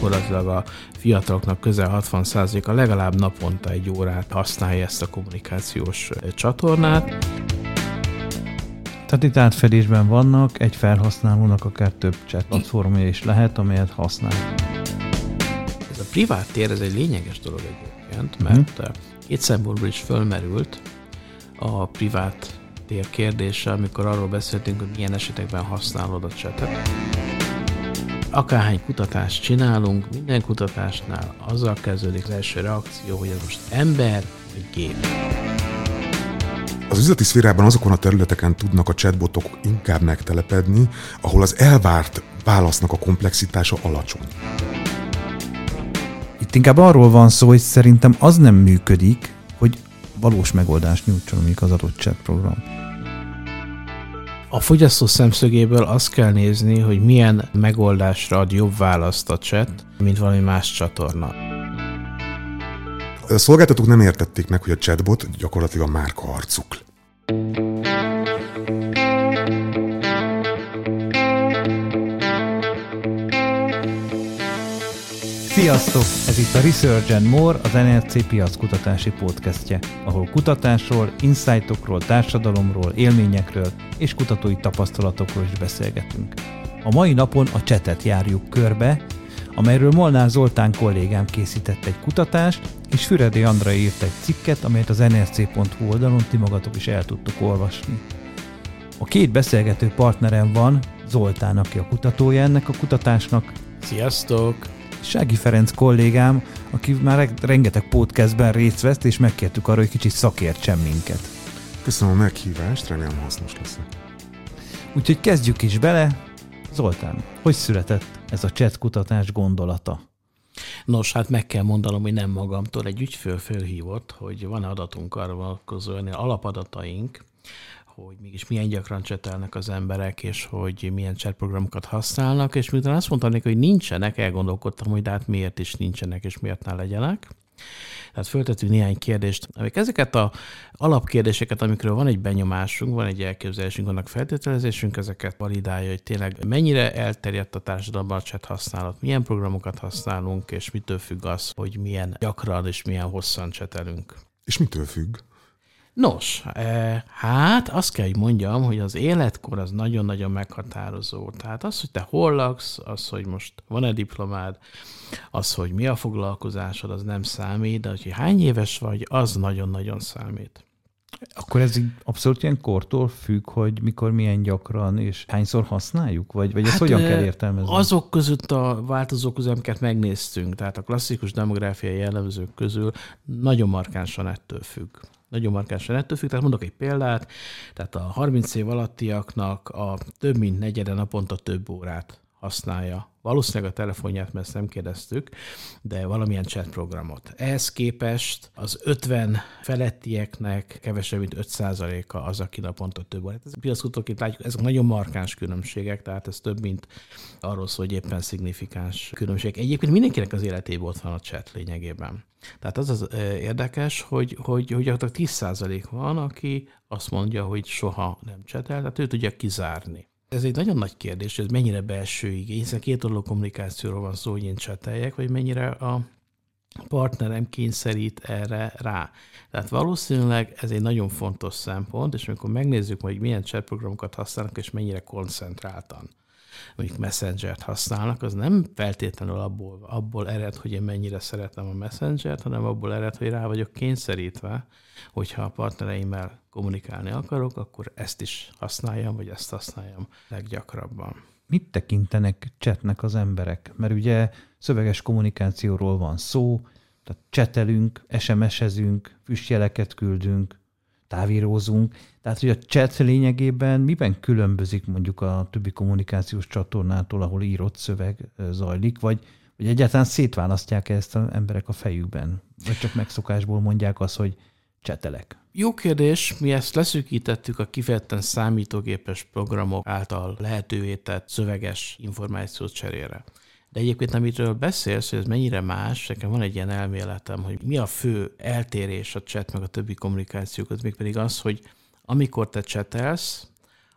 gyakorlatilag a fiataloknak közel 60%-a legalább naponta egy órát használja ezt a kommunikációs csatornát. Tehát itt átfedésben vannak, egy felhasználónak akár több chat platformja is lehet, amelyet használ. Ez a privát tér, ez egy lényeges dolog egyébként, mert hmm. két szempontból is fölmerült a privát tér kérdése, amikor arról beszéltünk, hogy milyen esetekben használod a chatet. Akárhány kutatást csinálunk, minden kutatásnál azzal kezdődik az első reakció, hogy ez most ember vagy gép. Az üzleti szférában azokon a területeken tudnak a chatbotok inkább megtelepedni, ahol az elvárt válasznak a komplexitása alacsony. Itt inkább arról van szó, hogy szerintem az nem működik, hogy valós megoldást nyújtson mondjuk az adott chat program. A fogyasztó szemszögéből azt kell nézni, hogy milyen megoldásra ad jobb választ a chat, mint valami más csatorna. A szolgáltatók nem értették meg, hogy a chatbot gyakorlatilag a márka arcuk. Sziasztok! Ez itt a Research and More, az NLC piackutatási podcastje, ahol kutatásról, insightokról, társadalomról, élményekről és kutatói tapasztalatokról is beszélgetünk. A mai napon a csetet járjuk körbe, amelyről Molnár Zoltán kollégám készített egy kutatást, és Füredi Andra írt egy cikket, amelyet az nrc.hu oldalon ti magatok is el tudtok olvasni. A két beszélgető partnerem van, Zoltán, aki a kutatója ennek a kutatásnak. Sziasztok! Sági Ferenc kollégám, aki már rengeteg podcastben részt vesz, és megkértük arra, hogy kicsit szakértsen minket. Köszönöm a meghívást, remélem hasznos lesz. Úgyhogy kezdjük is bele. Zoltán, hogy született ez a chat kutatás gondolata? Nos, hát meg kell mondanom, hogy nem magamtól. Egy ügyfél fölhívott, hogy van adatunk arra vonatkozóan, alapadataink, hogy mégis milyen gyakran csetelnek az emberek, és hogy milyen chat programokat használnak, és miután azt mondtam hogy nincsenek, elgondolkodtam, hogy de hát miért is nincsenek, és miért ne legyenek. Tehát föltettünk néhány kérdést, amik ezeket a alapkérdéseket, amikről van egy benyomásunk, van egy elképzelésünk, vannak feltételezésünk, ezeket validálja, hogy tényleg mennyire elterjedt a társadalomban a chat használat, milyen programokat használunk, és mitől függ az, hogy milyen gyakran és milyen hosszan csetelünk. És mitől függ? Nos, e, hát azt kell, hogy mondjam, hogy az életkor az nagyon-nagyon meghatározó. Tehát az, hogy te hol laksz, az, hogy most van-e diplomád, az, hogy mi a foglalkozásod, az nem számít, de hogy hány éves vagy, az nagyon-nagyon számít. Akkor ez abszolút ilyen kortól függ, hogy mikor, milyen gyakran és hányszor használjuk? Vagy, vagy ezt hát, hogyan kell értelmezni? Azok között a változók közül, amiket megnéztünk, tehát a klasszikus demográfiai jellemzők közül nagyon markánsan ettől függ nagyon markánsan ettől függ. Tehát mondok egy példát, tehát a 30 év alattiaknak a több mint negyede naponta több órát használja. Valószínűleg a telefonját, mert ezt nem kérdeztük, de valamilyen chat programot. Ehhez képest az 50 felettieknek kevesebb, mint 5%-a az, aki naponta több órát. Ez a piackutóként látjuk, ezek nagyon markáns különbségek, tehát ez több, mint arról szól, hogy éppen szignifikáns különbség. Egyébként mindenkinek az életében ott van a chat lényegében. Tehát az az érdekes, hogy, hogy, hogy gyakorlatilag 10% van, aki azt mondja, hogy soha nem csetel, tehát ő tudja kizárni. Ez egy nagyon nagy kérdés, ez mennyire belső igény, hiszen két oldalú kommunikációról van szó, hogy én cseteljek, vagy mennyire a partnerem kényszerít erre rá. Tehát valószínűleg ez egy nagyon fontos szempont, és amikor megnézzük, hogy milyen chat programokat használnak, és mennyire koncentráltan mondjuk Messenger-t használnak, az nem feltétlenül abból, abból ered, hogy én mennyire szeretem a Messenger-t, hanem abból ered, hogy rá vagyok kényszerítve, hogyha a partnereimmel kommunikálni akarok, akkor ezt is használjam, vagy ezt használjam leggyakrabban. Mit tekintenek chatnek az emberek? Mert ugye szöveges kommunikációról van szó, tehát csetelünk, SMS-ezünk, füstjeleket küldünk, távírózunk. Tehát, hogy a chat lényegében miben különbözik mondjuk a többi kommunikációs csatornától, ahol írott szöveg zajlik, vagy, vagy egyáltalán szétválasztják -e ezt az emberek a fejükben? Vagy csak megszokásból mondják azt, hogy csetelek? Jó kérdés, mi ezt leszűkítettük a kifejezetten számítógépes programok által lehetővé tett szöveges információt cserére. De egyébként, amitől beszélsz, hogy ez mennyire más, nekem van egy ilyen elméletem, hogy mi a fő eltérés a chat meg a többi kommunikációk, még pedig az, hogy amikor te csetelsz,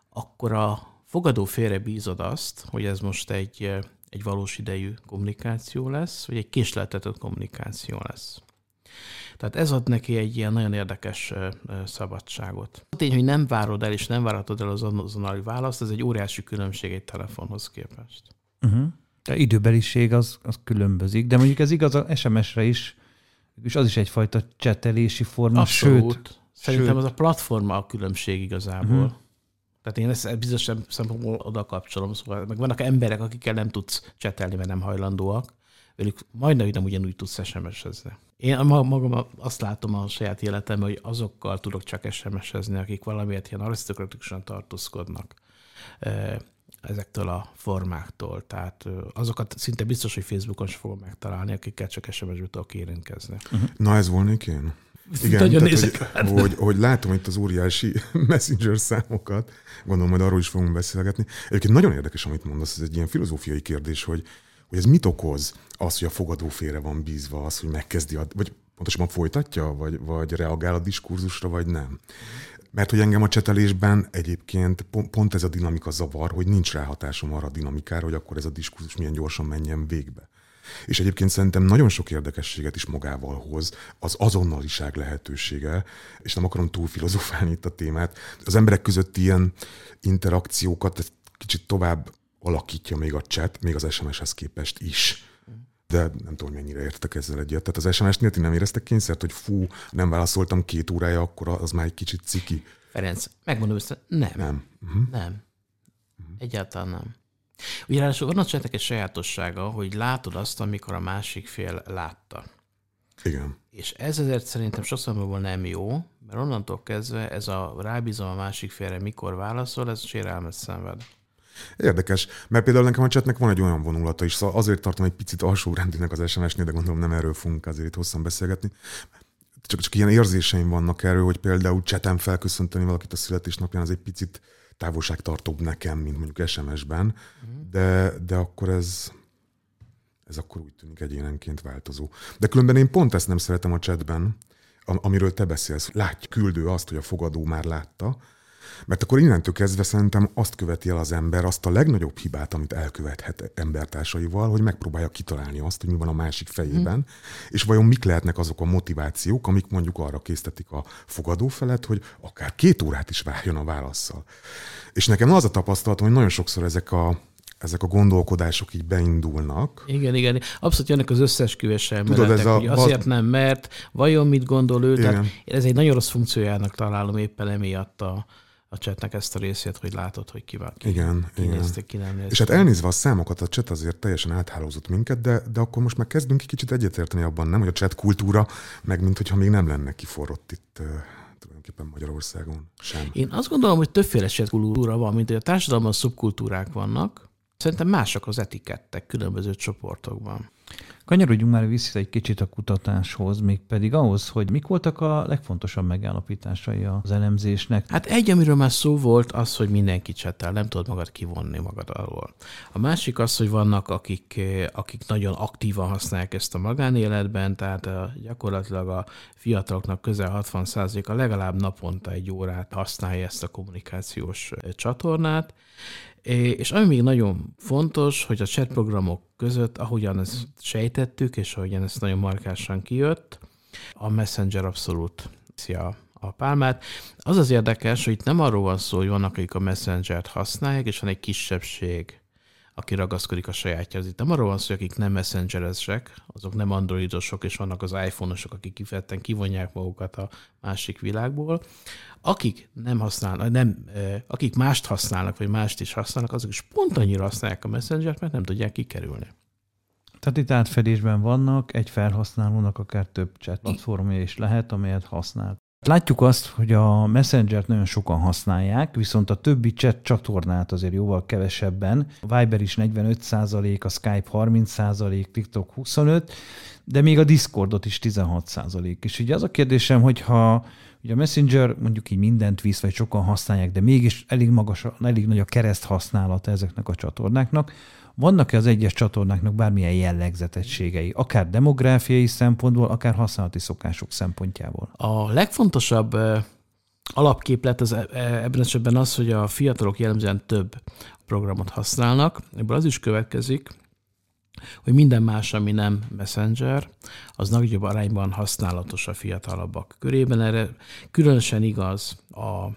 akkor a fogadó félre bízod azt, hogy ez most egy, egy valós idejű kommunikáció lesz, vagy egy késleltetett kommunikáció lesz. Tehát ez ad neki egy ilyen nagyon érdekes szabadságot. A tény, hogy nem várod el, és nem várhatod el az azonnali választ, ez egy óriási különbség egy telefonhoz képest. Uh-huh. A időbeliség az, az különbözik, de mondjuk ez igaz a SMS-re is, és az is egyfajta csetelési forma, Abszolút. sőt... Szerintem sőt, az a platforma a különbség igazából. Uh-huh. Tehát én ezt bizonyos szempontból oda kapcsolom, szóval meg vannak emberek, akikkel nem tudsz csetelni, mert nem hajlandóak, velük majdnem nem ugyanúgy tudsz SMS-ezni. Én magam azt látom a saját életemben, hogy azokkal tudok csak SMS-ezni, akik valamiért ilyen arisztokratikusan tartózkodnak ezektől a formáktól. Tehát azokat szinte biztos, hogy Facebookon sem fogom megtalálni, akikkel csak SMS-be tudok érintkezni. Uh-huh. Na ez volnék én? Igen, Nagyon tehát, hogy, hogy, hogy látom itt az óriási messenger számokat, gondolom majd arról is fogunk beszélgetni. Egyébként nagyon érdekes, amit mondasz, ez egy ilyen filozófiai kérdés, hogy, hogy ez mit okoz az, hogy a fogadó félre van bízva, az, hogy megkezdi, a, vagy pontosabban folytatja, vagy, vagy reagál a diskurzusra, vagy nem. Mert hogy engem a csetelésben egyébként pont ez a dinamika zavar, hogy nincs ráhatásom arra a dinamikára, hogy akkor ez a diskurzus milyen gyorsan menjen végbe. És egyébként szerintem nagyon sok érdekességet is magával hoz az azonnaliság lehetősége, és nem akarom túl filozofálni itt a témát. Az emberek közötti ilyen interakciókat kicsit tovább alakítja még a chat, még az SMS-hez képest is. De nem tudom, mennyire értek ezzel egyet. Tehát az SMS-nél ti nem éreztek kényszert, hogy fú, nem válaszoltam két órája, akkor az már egy kicsit ciki. Ferenc, megmondom össze, nem. Nem. Uh-huh. Nem. Uh-huh. Egyáltalán nem. Ugye ráadásul van a egy sajátossága, hogy látod azt, amikor a másik fél látta. Igen. És ez ezért szerintem sokszor nem jó, mert onnantól kezdve ez a rábízom a másik félre, mikor válaszol, ez sérelmet szenved. Érdekes, mert például nekem a chatnek van egy olyan vonulata is, szóval azért tartom egy picit alsórendinek az SMS-nél, de gondolom nem erről fogunk azért itt hosszan beszélgetni. Csak, csak ilyen érzéseim vannak erről, hogy például chatem felköszönteni valakit a születésnapján, az egy picit távolságtartóbb nekem, mint mondjuk SMS-ben, de, de akkor ez, ez akkor úgy tűnik egyénenként változó. De különben én pont ezt nem szeretem a chatben, amiről te beszélsz. Látj, küldő azt, hogy a fogadó már látta, mert akkor innentől kezdve szerintem azt követi el az ember azt a legnagyobb hibát, amit elkövethet embertársaival, hogy megpróbálja kitalálni azt, hogy mi van a másik fejében, mm. és vajon mik lehetnek azok a motivációk, amik mondjuk arra késztetik a fogadó felet, hogy akár két órát is várjon a válaszsal. És nekem az a tapasztalatom, hogy nagyon sokszor ezek a ezek a gondolkodások így beindulnak. Igen, igen. Abszolút jönnek az összesküvés Tudod, ez a, azért nem, mert vajon mit gondol ő. Tehát ez egy nagyon rossz funkciójának találom éppen emiatt a, a csetnek ezt a részét, hogy látod, hogy ki, ki, igen, ki igen. Nézte, ki nem nézte. És hát elnézve a számokat, a cset azért teljesen áthálózott minket, de, de akkor most már kezdünk ki kicsit egyetérteni abban, nem, hogy a chat kultúra, meg mint hogyha még nem lenne kiforrott itt tulajdonképpen Magyarországon sem. Én azt gondolom, hogy többféle chat kultúra van, mint hogy a társadalomban szubkultúrák vannak, Szerintem mások az etikettek különböző csoportokban. Kanyarodjunk már vissza egy kicsit a kutatáshoz, még pedig ahhoz, hogy mik voltak a legfontosabb megállapításai az elemzésnek. Hát egy, amiről már szó volt, az, hogy mindenki csetel, nem tudod magad kivonni magad alól. A másik az, hogy vannak, akik, akik nagyon aktívan használják ezt a magánéletben, tehát gyakorlatilag a fiataloknak közel 60%-a legalább naponta egy órát használja ezt a kommunikációs csatornát, és ami még nagyon fontos, hogy a chat programok között, ahogyan ezt sejtettük, és ahogyan ezt nagyon markásan kijött, a Messenger abszolút szia a pálmát. Az az érdekes, hogy itt nem arról van szó, hogy vannak, akik a Messenger-t használják, és van egy kisebbség, aki ragaszkodik a sajátjához. Itt nem arról van szó, hogy akik nem messengeresek, azok nem androidosok, és vannak az iPhone-osok, akik kifejezetten kivonják magukat a másik világból. Akik nem használnak, nem, akik mást használnak, vagy mást is használnak, azok is pont annyira használják a messenger mert nem tudják kikerülni. Tehát itt átfedésben vannak, egy felhasználónak akár több chat platformja is lehet, amelyet használ. Látjuk azt, hogy a Messenger-t nagyon sokan használják, viszont a többi chat csatornát azért jóval kevesebben. A Viber is 45% a Skype 30% TikTok 25 de még a Discordot is 16% És ugye az a kérdésem, hogyha ugye a Messenger mondjuk így mindent visz, vagy sokan használják, de mégis elég magas, elég nagy a kereszt használata ezeknek a csatornáknak, vannak-e az egyes csatornáknak bármilyen jellegzetességei, akár demográfiai szempontból, akár használati szokások szempontjából? A legfontosabb alapképlet az, e, e, ebben esetben az, hogy a fiatalok jellemzően több programot használnak. Ebből az is következik, hogy minden más, ami nem Messenger, az nagyobb arányban használatos a fiatalabbak körében. Erre különösen igaz a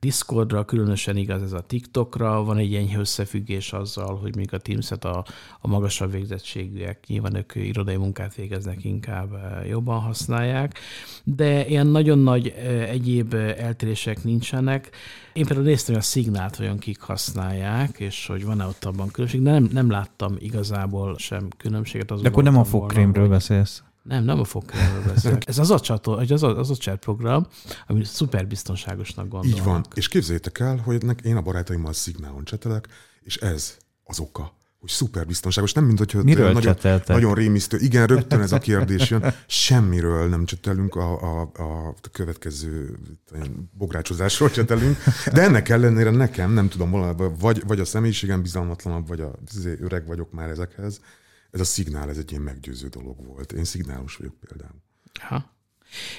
Discordra, különösen igaz ez a TikTokra, van egy enyhe összefüggés azzal, hogy még a Teams-et a, a magasabb végzettségűek, nyilván ők irodai munkát végeznek, inkább eh, jobban használják, de ilyen nagyon nagy eh, egyéb eh, eltérések nincsenek. Én például néztem, hogy a szignált vajon kik használják, és hogy van-e ott abban különbség, de nem, nem láttam igazából sem különbséget. De akkor nem a fogkrémről beszélsz. Nem, nem a fogkrémről beszélek. Ez az a, csató, az a, az a chat program, ami szuper biztonságosnak gondolnak. Így van. És képzeljétek el, hogy én a barátaimmal szignálon csetelek, és ez az oka hogy szuper biztonságos. Nem, mint hogyha Miről nagyon, cseteltek? nagyon rémisztő. Igen, rögtön ez a kérdés jön. Semmiről nem csetelünk, a, a, a következő bográcsozásról csetelünk. De ennek ellenére nekem, nem tudom, vagy, vagy a személyiségem bizalmatlanabb, vagy a izé, öreg vagyok már ezekhez, ez a szignál, ez egy ilyen meggyőző dolog volt. Én szignálos vagyok például. Ha.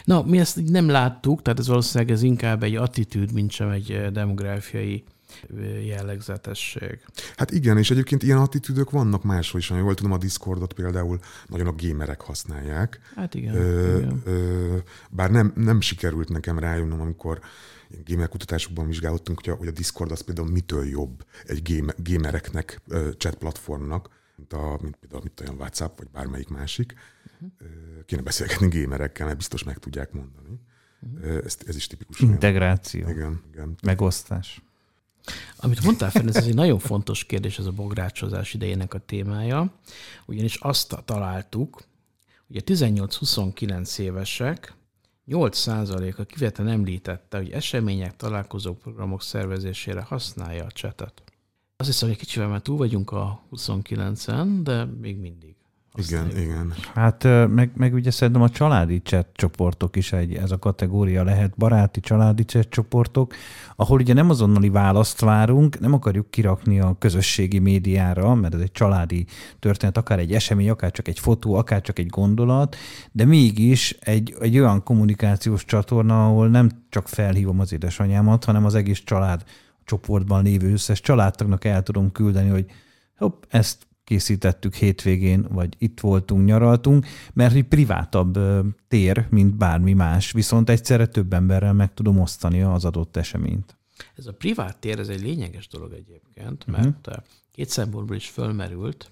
Na, mi ezt így nem láttuk, tehát ez valószínűleg ez inkább egy attitűd, mint sem egy eh, demográfiai eh, jellegzetesség. Hát igen, és egyébként ilyen attitűdök vannak máshol is. Jól tudom, a Discordot például nagyon a gémerek használják. Hát igen. Ö, igen. Ö, bár nem, nem sikerült nekem rájönnöm, amikor gamer kutatásokban vizsgálódtunk, hogy a, hogy a Discord az például mitől jobb egy gamer, gamereknek, chat platformnak, mint, a, mint például mint olyan WhatsApp, vagy bármelyik másik. Uh-huh. Kéne beszélgetni gémerekkel, mert biztos meg tudják mondani. Uh-huh. Ez, ez is tipikus. Integráció. Igen, igen. Megosztás. Amit mondtál fel, ez egy nagyon fontos kérdés, ez a bográcsozás idejének a témája, ugyanis azt találtuk, hogy a 18-29 évesek 8%-a kivetlen említette, hogy események, találkozók, programok szervezésére használja a csetet. Azt hiszem, hogy kicsivel már túl vagyunk a 29-en, de még mindig. Igen, igen, igen. Hát meg, meg ugye szerintem a családi chat csoportok is egy, ez a kategória lehet, baráti családi chat csoportok, ahol ugye nem azonnali választ várunk, nem akarjuk kirakni a közösségi médiára, mert ez egy családi történet, akár egy esemény, akár csak egy fotó, akár csak egy gondolat, de mégis egy, egy olyan kommunikációs csatorna, ahol nem csak felhívom az édesanyámat, hanem az egész család csoportban lévő összes családtagnak el tudom küldeni, hogy hopp, ezt készítettük hétvégén, vagy itt voltunk, nyaraltunk, mert egy privátabb tér, mint bármi más, viszont egyszerre több emberrel meg tudom osztani az adott eseményt. Ez a privát tér, ez egy lényeges dolog egyébként, mhm. mert uh-huh. két szempontból is fölmerült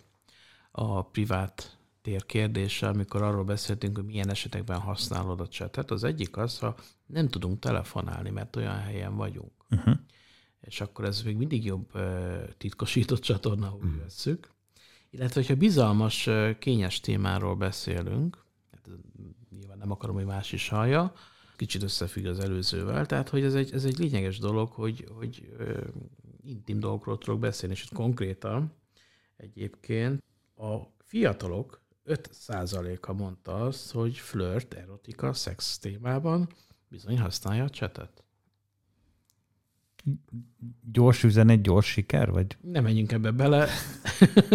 a privát tér kérdése, amikor arról beszéltünk, hogy milyen esetekben használod a csetet. Az egyik az, ha nem tudunk telefonálni, mert olyan helyen vagyunk. Uh-huh és akkor ez még mindig jobb titkosított csatorna, hogy mm. vesszük. Illetve, hogyha bizalmas, kényes témáról beszélünk, hát nyilván nem akarom, hogy más is hallja, kicsit összefügg az előzővel, tehát hogy ez egy, ez egy lényeges dolog, hogy, hogy ö, intim dolgokról tudok beszélni, és itt konkrétan egyébként a fiatalok 5%-a mondta azt, hogy flirt, erotika, szex témában bizony használja a csetet gyors üzenet, gyors siker, vagy? Nem menjünk ebbe bele.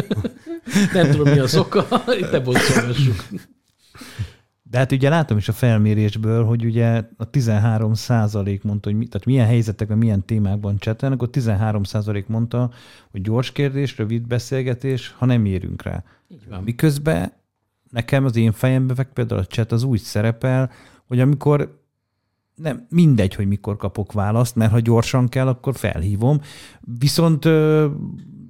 nem tudom, mi az oka, itt ne boncolgassuk. De hát ugye látom is a felmérésből, hogy ugye a 13 százalék mondta, hogy mi, tehát milyen helyzetekben, milyen témákban csetelnek, akkor 13 százalék mondta, hogy gyors kérdés, rövid beszélgetés, ha nem érünk rá. Így van. Miközben nekem az én fejembe például a chat az úgy szerepel, hogy amikor nem mindegy, hogy mikor kapok választ, mert ha gyorsan kell, akkor felhívom. Viszont ö,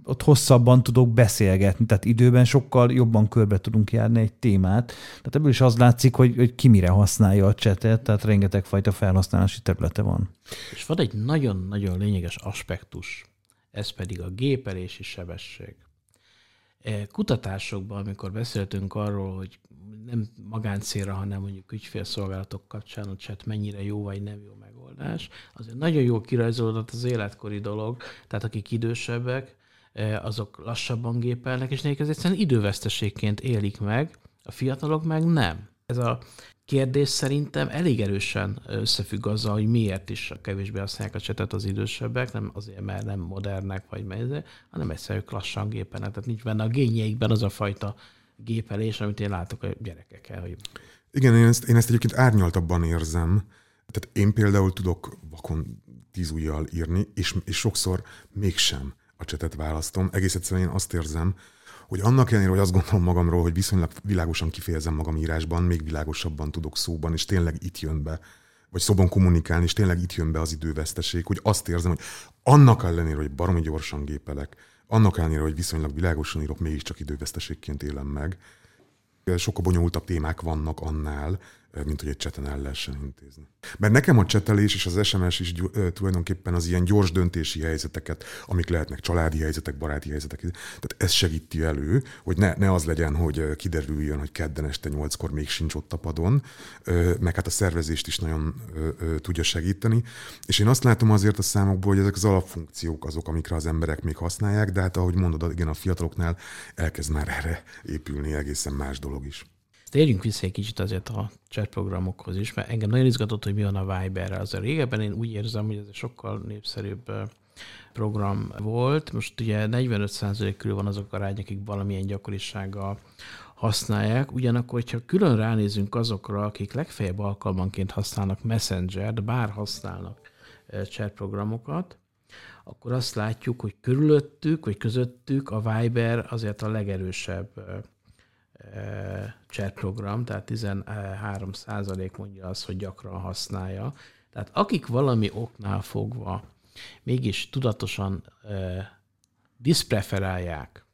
ott hosszabban tudok beszélgetni, tehát időben sokkal jobban körbe tudunk járni egy témát. Tehát ebből is az látszik, hogy, hogy ki mire használja a csetet, tehát rengeteg fajta felhasználási területe van. És van egy nagyon-nagyon lényeges aspektus, ez pedig a gépelési sebesség. E, kutatásokban, amikor beszéltünk arról, hogy nem magáncélra, hanem mondjuk ügyfélszolgálatok kapcsán a chat mennyire jó vagy nem jó megoldás, azért nagyon jó kirajzolódott az életkori dolog, tehát akik idősebbek, e, azok lassabban gépelnek, és nekik ez egyszerűen időveszteségként élik meg, a fiatalok meg nem. Ez a kérdés szerintem elég erősen összefügg azzal, hogy miért is kevésbé használják a csetet az idősebbek, nem azért, mert nem modernek vagy melyze, hanem egyszerűen lassan gépenek. Tehát nincs benne a gényeikben az a fajta gépelés, amit én látok a gyerekekkel. Hogy... Igen, én ezt, én ezt egyébként árnyaltabban érzem. Tehát én például tudok vakon tíz ujjal írni, és, és sokszor mégsem a csetet választom. Egész egyszerűen én azt érzem, hogy annak ellenére, hogy azt gondolom magamról, hogy viszonylag világosan kifejezem magam írásban, még világosabban tudok szóban, és tényleg itt jön be, vagy szóban kommunikálni, és tényleg itt jön be az időveszteség, hogy azt érzem, hogy annak ellenére, hogy baromi gyorsan gépelek, annak ellenére, hogy viszonylag világosan írok, mégiscsak időveszteségként élem meg. Sokkal bonyolultabb témák vannak annál, mint hogy egy cseten el lehessen intézni. Mert nekem a csetelés és az SMS is tulajdonképpen az ilyen gyors döntési helyzeteket, amik lehetnek családi helyzetek, baráti helyzetek, tehát ez segíti elő, hogy ne, ne az legyen, hogy kiderüljön, hogy kedden este nyolckor még sincs ott a padon, meg hát a szervezést is nagyon tudja segíteni. És én azt látom azért a számokból, hogy ezek az alapfunkciók azok, amikre az emberek még használják, de hát ahogy mondod, igen, a fiataloknál elkezd már erre épülni egészen más dolog is. Térjünk vissza egy kicsit azért a chat programokhoz is, mert engem nagyon izgatott, hogy mi van a Viberre. Az a régebben én úgy érzem, hogy ez egy sokkal népszerűbb program volt. Most ugye 45% körül van azok arány, akik valamilyen gyakorisággal használják. Ugyanakkor, hogyha külön ránézünk azokra, akik legfeljebb alkalmanként használnak Messenger-t, bár használnak chat programokat, akkor azt látjuk, hogy körülöttük, vagy közöttük a Viber azért a legerősebb chat program, tehát 13 százalék mondja azt, hogy gyakran használja. Tehát akik valami oknál fogva mégis tudatosan diszpreferálják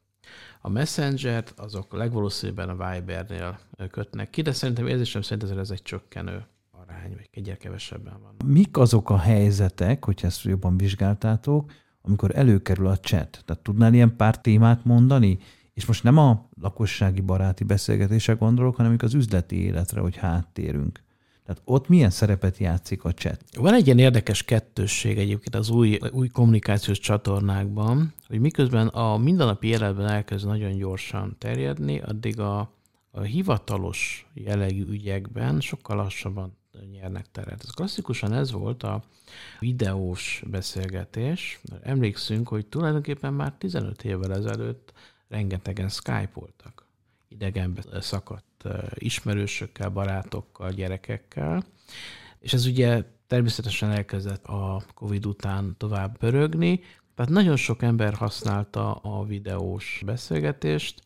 a Messenger-t, azok legvalószínűbben a Vibernél kötnek ki, de szerintem érzésem szerint ez egy csökkenő arány, vagy egyre kevesebben van. Mik azok a helyzetek, hogyha ezt jobban vizsgáltátok, amikor előkerül a chat? Tehát tudnál ilyen pár témát mondani? És most nem a lakossági baráti beszélgetésre gondolok, hanem az üzleti életre, hogy háttérünk. Tehát ott milyen szerepet játszik a chat? Van egy ilyen érdekes kettősség egyébként az új, új kommunikációs csatornákban, hogy miközben a mindennapi életben elkezd nagyon gyorsan terjedni, addig a, a hivatalos jellegű ügyekben sokkal lassabban nyernek teret. Ez klasszikusan ez volt a videós beszélgetés. Emlékszünk, hogy tulajdonképpen már 15 évvel ezelőtt rengetegen Skype-oltak. Idegenbe szakadt ismerősökkel, barátokkal, gyerekekkel. És ez ugye természetesen elkezdett a Covid után tovább pörögni, tehát nagyon sok ember használta a videós beszélgetést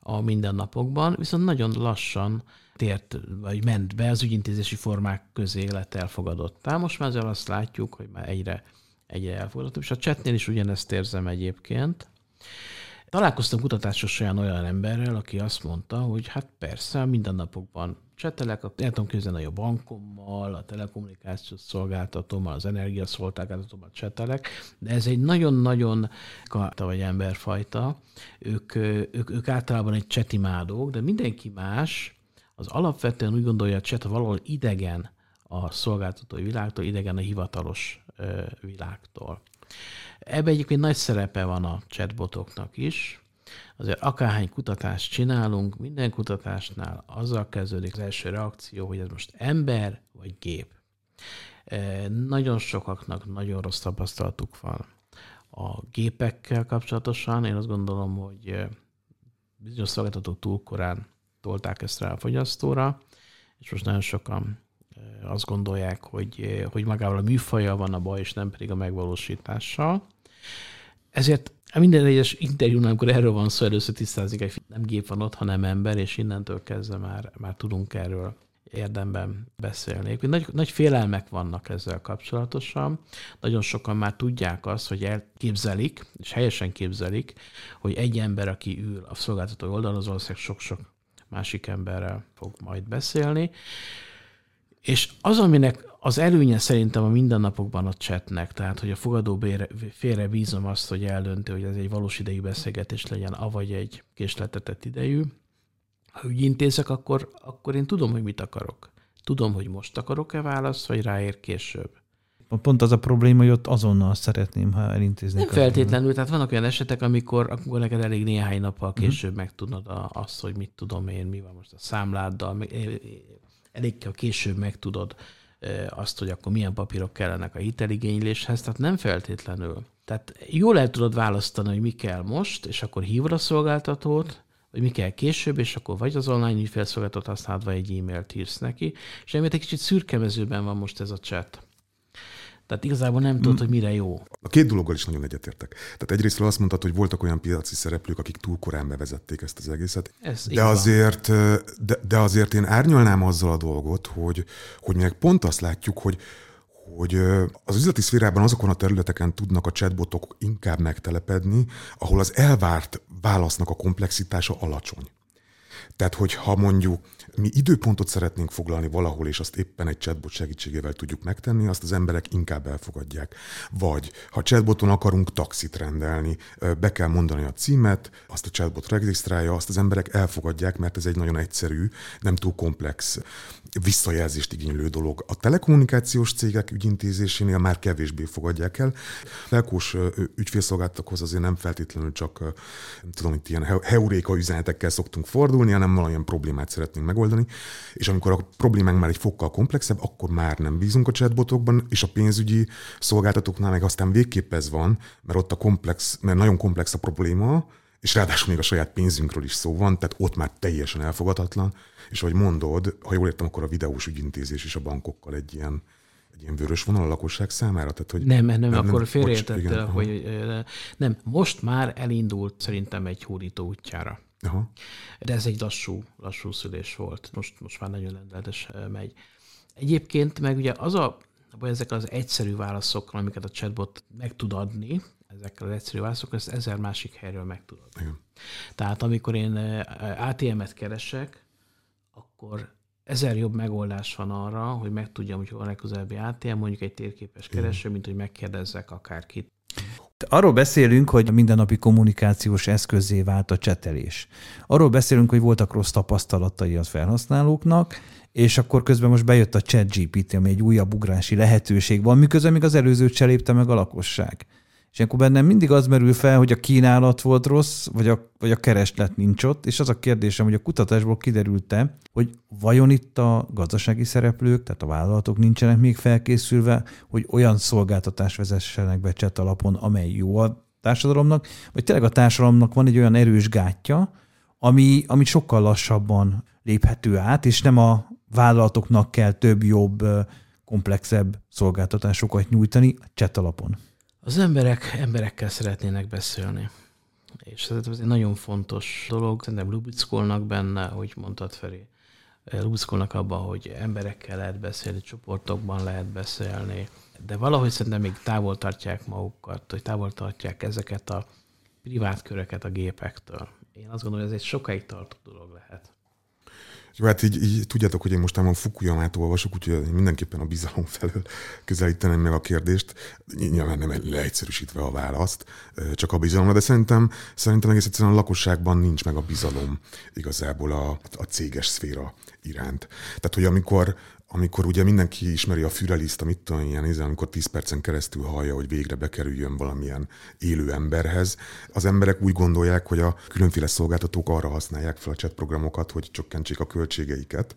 a mindennapokban, viszont nagyon lassan tért, vagy ment be az ügyintézési formák közé lett elfogadottá. Most már ezzel azt látjuk, hogy már egyre, egyre elfogadott. És a chatnél is ugyanezt érzem egyébként. Találkoztam kutatásos olyan olyan emberrel, aki azt mondta, hogy hát persze, mindennapokban csetelek, el tudom képzelni, a bankommal, a telekommunikációs szolgáltatómmal, az energiaszolgáltatómmal csetelek, de ez egy nagyon-nagyon karta vagy emberfajta. Ők, ők, ők általában egy csetimádók, de mindenki más az alapvetően úgy gondolja, hogy a cset valahol idegen a szolgáltatói világtól, idegen a hivatalos világtól. Ebben egyébként nagy szerepe van a chatbotoknak is. Azért akárhány kutatást csinálunk, minden kutatásnál azzal kezdődik az első reakció, hogy ez most ember vagy gép. E, nagyon sokaknak nagyon rossz tapasztalatuk van a gépekkel kapcsolatosan. Én azt gondolom, hogy e, bizonyos szolgáltatók túl korán tolták ezt rá a fogyasztóra, és most nagyon sokan azt gondolják, hogy, hogy magával a műfaja van a baj, és nem pedig a megvalósítással. Ezért minden egyes interjún, amikor erről van szó, először tisztázik, hogy nem gép van ott, hanem ember, és innentől kezdve már, már tudunk erről érdemben beszélni. Nagy, nagy félelmek vannak ezzel kapcsolatosan. Nagyon sokan már tudják azt, hogy elképzelik, és helyesen képzelik, hogy egy ember, aki ül a szolgáltató oldalon, az valószínűleg sok-sok másik emberrel fog majd beszélni. És az, aminek az előnye szerintem a mindennapokban a chatnek, tehát hogy a fogadó félre bízom azt, hogy eldönti, hogy ez egy valós idejű beszélgetés legyen, avagy egy késletetett idejű. Ha úgy intézek, akkor, akkor én tudom, hogy mit akarok. Tudom, hogy most akarok-e választ, vagy ráér később. Pont az a probléma, hogy ott azonnal szeretném, ha elintéznék. Nem feltétlenül, tehát vannak olyan esetek, amikor, amikor neked elég néhány nappal mhm. később uh-huh. megtudod azt, hogy mit tudom én, mi van most a számláddal, elég később megtudod azt, hogy akkor milyen papírok kellenek a hiteligényléshez, tehát nem feltétlenül. Tehát jól el tudod választani, hogy mi kell most, és akkor hívod a szolgáltatót, hogy mi kell később, és akkor vagy az online ügyfélszolgáltatót vagy egy e-mailt írsz neki, és emiatt egy kicsit szürkemezőben van most ez a chat. Tehát igazából nem tudod, hogy mire jó. A két dologgal is nagyon egyetértek. Tehát egyrészt azt mondtad, hogy voltak olyan piaci szereplők, akik túl korán bevezették ezt az egészet. Ez de azért, de, de azért én árnyalnám azzal a dolgot, hogy, hogy meg pont azt látjuk, hogy, hogy az üzleti szférában azokon a területeken tudnak a chatbotok inkább megtelepedni, ahol az elvárt válasznak a komplexitása alacsony. Tehát, hogyha mondjuk mi időpontot szeretnénk foglalni valahol, és azt éppen egy chatbot segítségével tudjuk megtenni, azt az emberek inkább elfogadják. Vagy ha chatboton akarunk taxit rendelni, be kell mondani a címet, azt a chatbot regisztrálja, azt az emberek elfogadják, mert ez egy nagyon egyszerű, nem túl komplex visszajelzést igénylő dolog. A telekommunikációs cégek ügyintézésénél már kevésbé fogadják el. Felkós ügyfélszolgáltatókhoz azért nem feltétlenül csak nem tudom, itt ilyen heuréka üzenetekkel szoktunk fordulni, hanem valamilyen problémát szeretnénk megoldani. És amikor a problémánk már egy fokkal komplexebb, akkor már nem bízunk a chatbotokban, és a pénzügyi szolgáltatóknál meg aztán végképp ez van, mert ott a komplex, mert nagyon komplex a probléma, és ráadásul még a saját pénzünkről is szó van, tehát ott már teljesen elfogadhatatlan. És ahogy mondod, ha jól értem, akkor a videós ügyintézés is a bankokkal egy ilyen, egy ilyen vörös vonal a lakosság számára? Tehát, hogy nem, nem, nem, akkor félreértette, hogy nem, most már elindult szerintem egy hódító útjára. Aha. De ez egy lassú, lassú szülés volt. Most, most már nagyon lendületes megy. Egyébként meg ugye az a, vagy ezek az egyszerű válaszokkal, amiket a chatbot meg tud adni, ezekkel az egyszerű válaszokkal, ezt ezer másik helyről meg tudod. Igen. Tehát amikor én ATM-et keresek, akkor ezer jobb megoldás van arra, hogy megtudjam, hogy hol a legközelebbi ATM, mondjuk egy térképes kereső, mint hogy megkérdezzek akárkit. Arról beszélünk, hogy mindennapi kommunikációs eszközé vált a csetelés. Arról beszélünk, hogy voltak rossz tapasztalatai az felhasználóknak, és akkor közben most bejött a chat GPT, ami egy újabb ugrási lehetőség van, miközben még az előzőt se lépte meg a lakosság. És akkor bennem mindig az merül fel, hogy a kínálat volt rossz, vagy a, vagy a kereslet nincs ott, és az a kérdésem, hogy a kutatásból kiderült-e, hogy vajon itt a gazdasági szereplők, tehát a vállalatok nincsenek még felkészülve, hogy olyan szolgáltatás vezessenek be cset alapon, amely jó a társadalomnak, vagy tényleg a társadalomnak van egy olyan erős gátja, ami, ami sokkal lassabban léphető át, és nem a vállalatoknak kell több, jobb, komplexebb szolgáltatásokat nyújtani a chat alapon. Az emberek emberekkel szeretnének beszélni. És ez egy nagyon fontos dolog. Szerintem lubickolnak benne, hogy mondtad Feri. Lubickolnak abban, hogy emberekkel lehet beszélni, csoportokban lehet beszélni, de valahogy szerintem még távol tartják magukat, hogy távol tartják ezeket a privát köröket a gépektől. Én azt gondolom, hogy ez egy sokáig tartó dolog lehet. Jó, hát így, így tudjátok, hogy én mostában Fukuyamát olvasok, úgyhogy mindenképpen a bizalom felől közelíteném meg a kérdést. Nyilván nem leegyszerűsítve a választ, csak a bizalomra, de szerintem, szerintem egész egyszerűen a lakosságban nincs meg a bizalom igazából a, a céges szféra iránt. Tehát, hogy amikor, amikor ugye mindenki ismeri a füreliszt, amit tudom, ilyen nézem, amikor 10 percen keresztül hallja, hogy végre bekerüljön valamilyen élő emberhez, az emberek úgy gondolják, hogy a különféle szolgáltatók arra használják fel a chat programokat, hogy csökkentsék a költségeiket,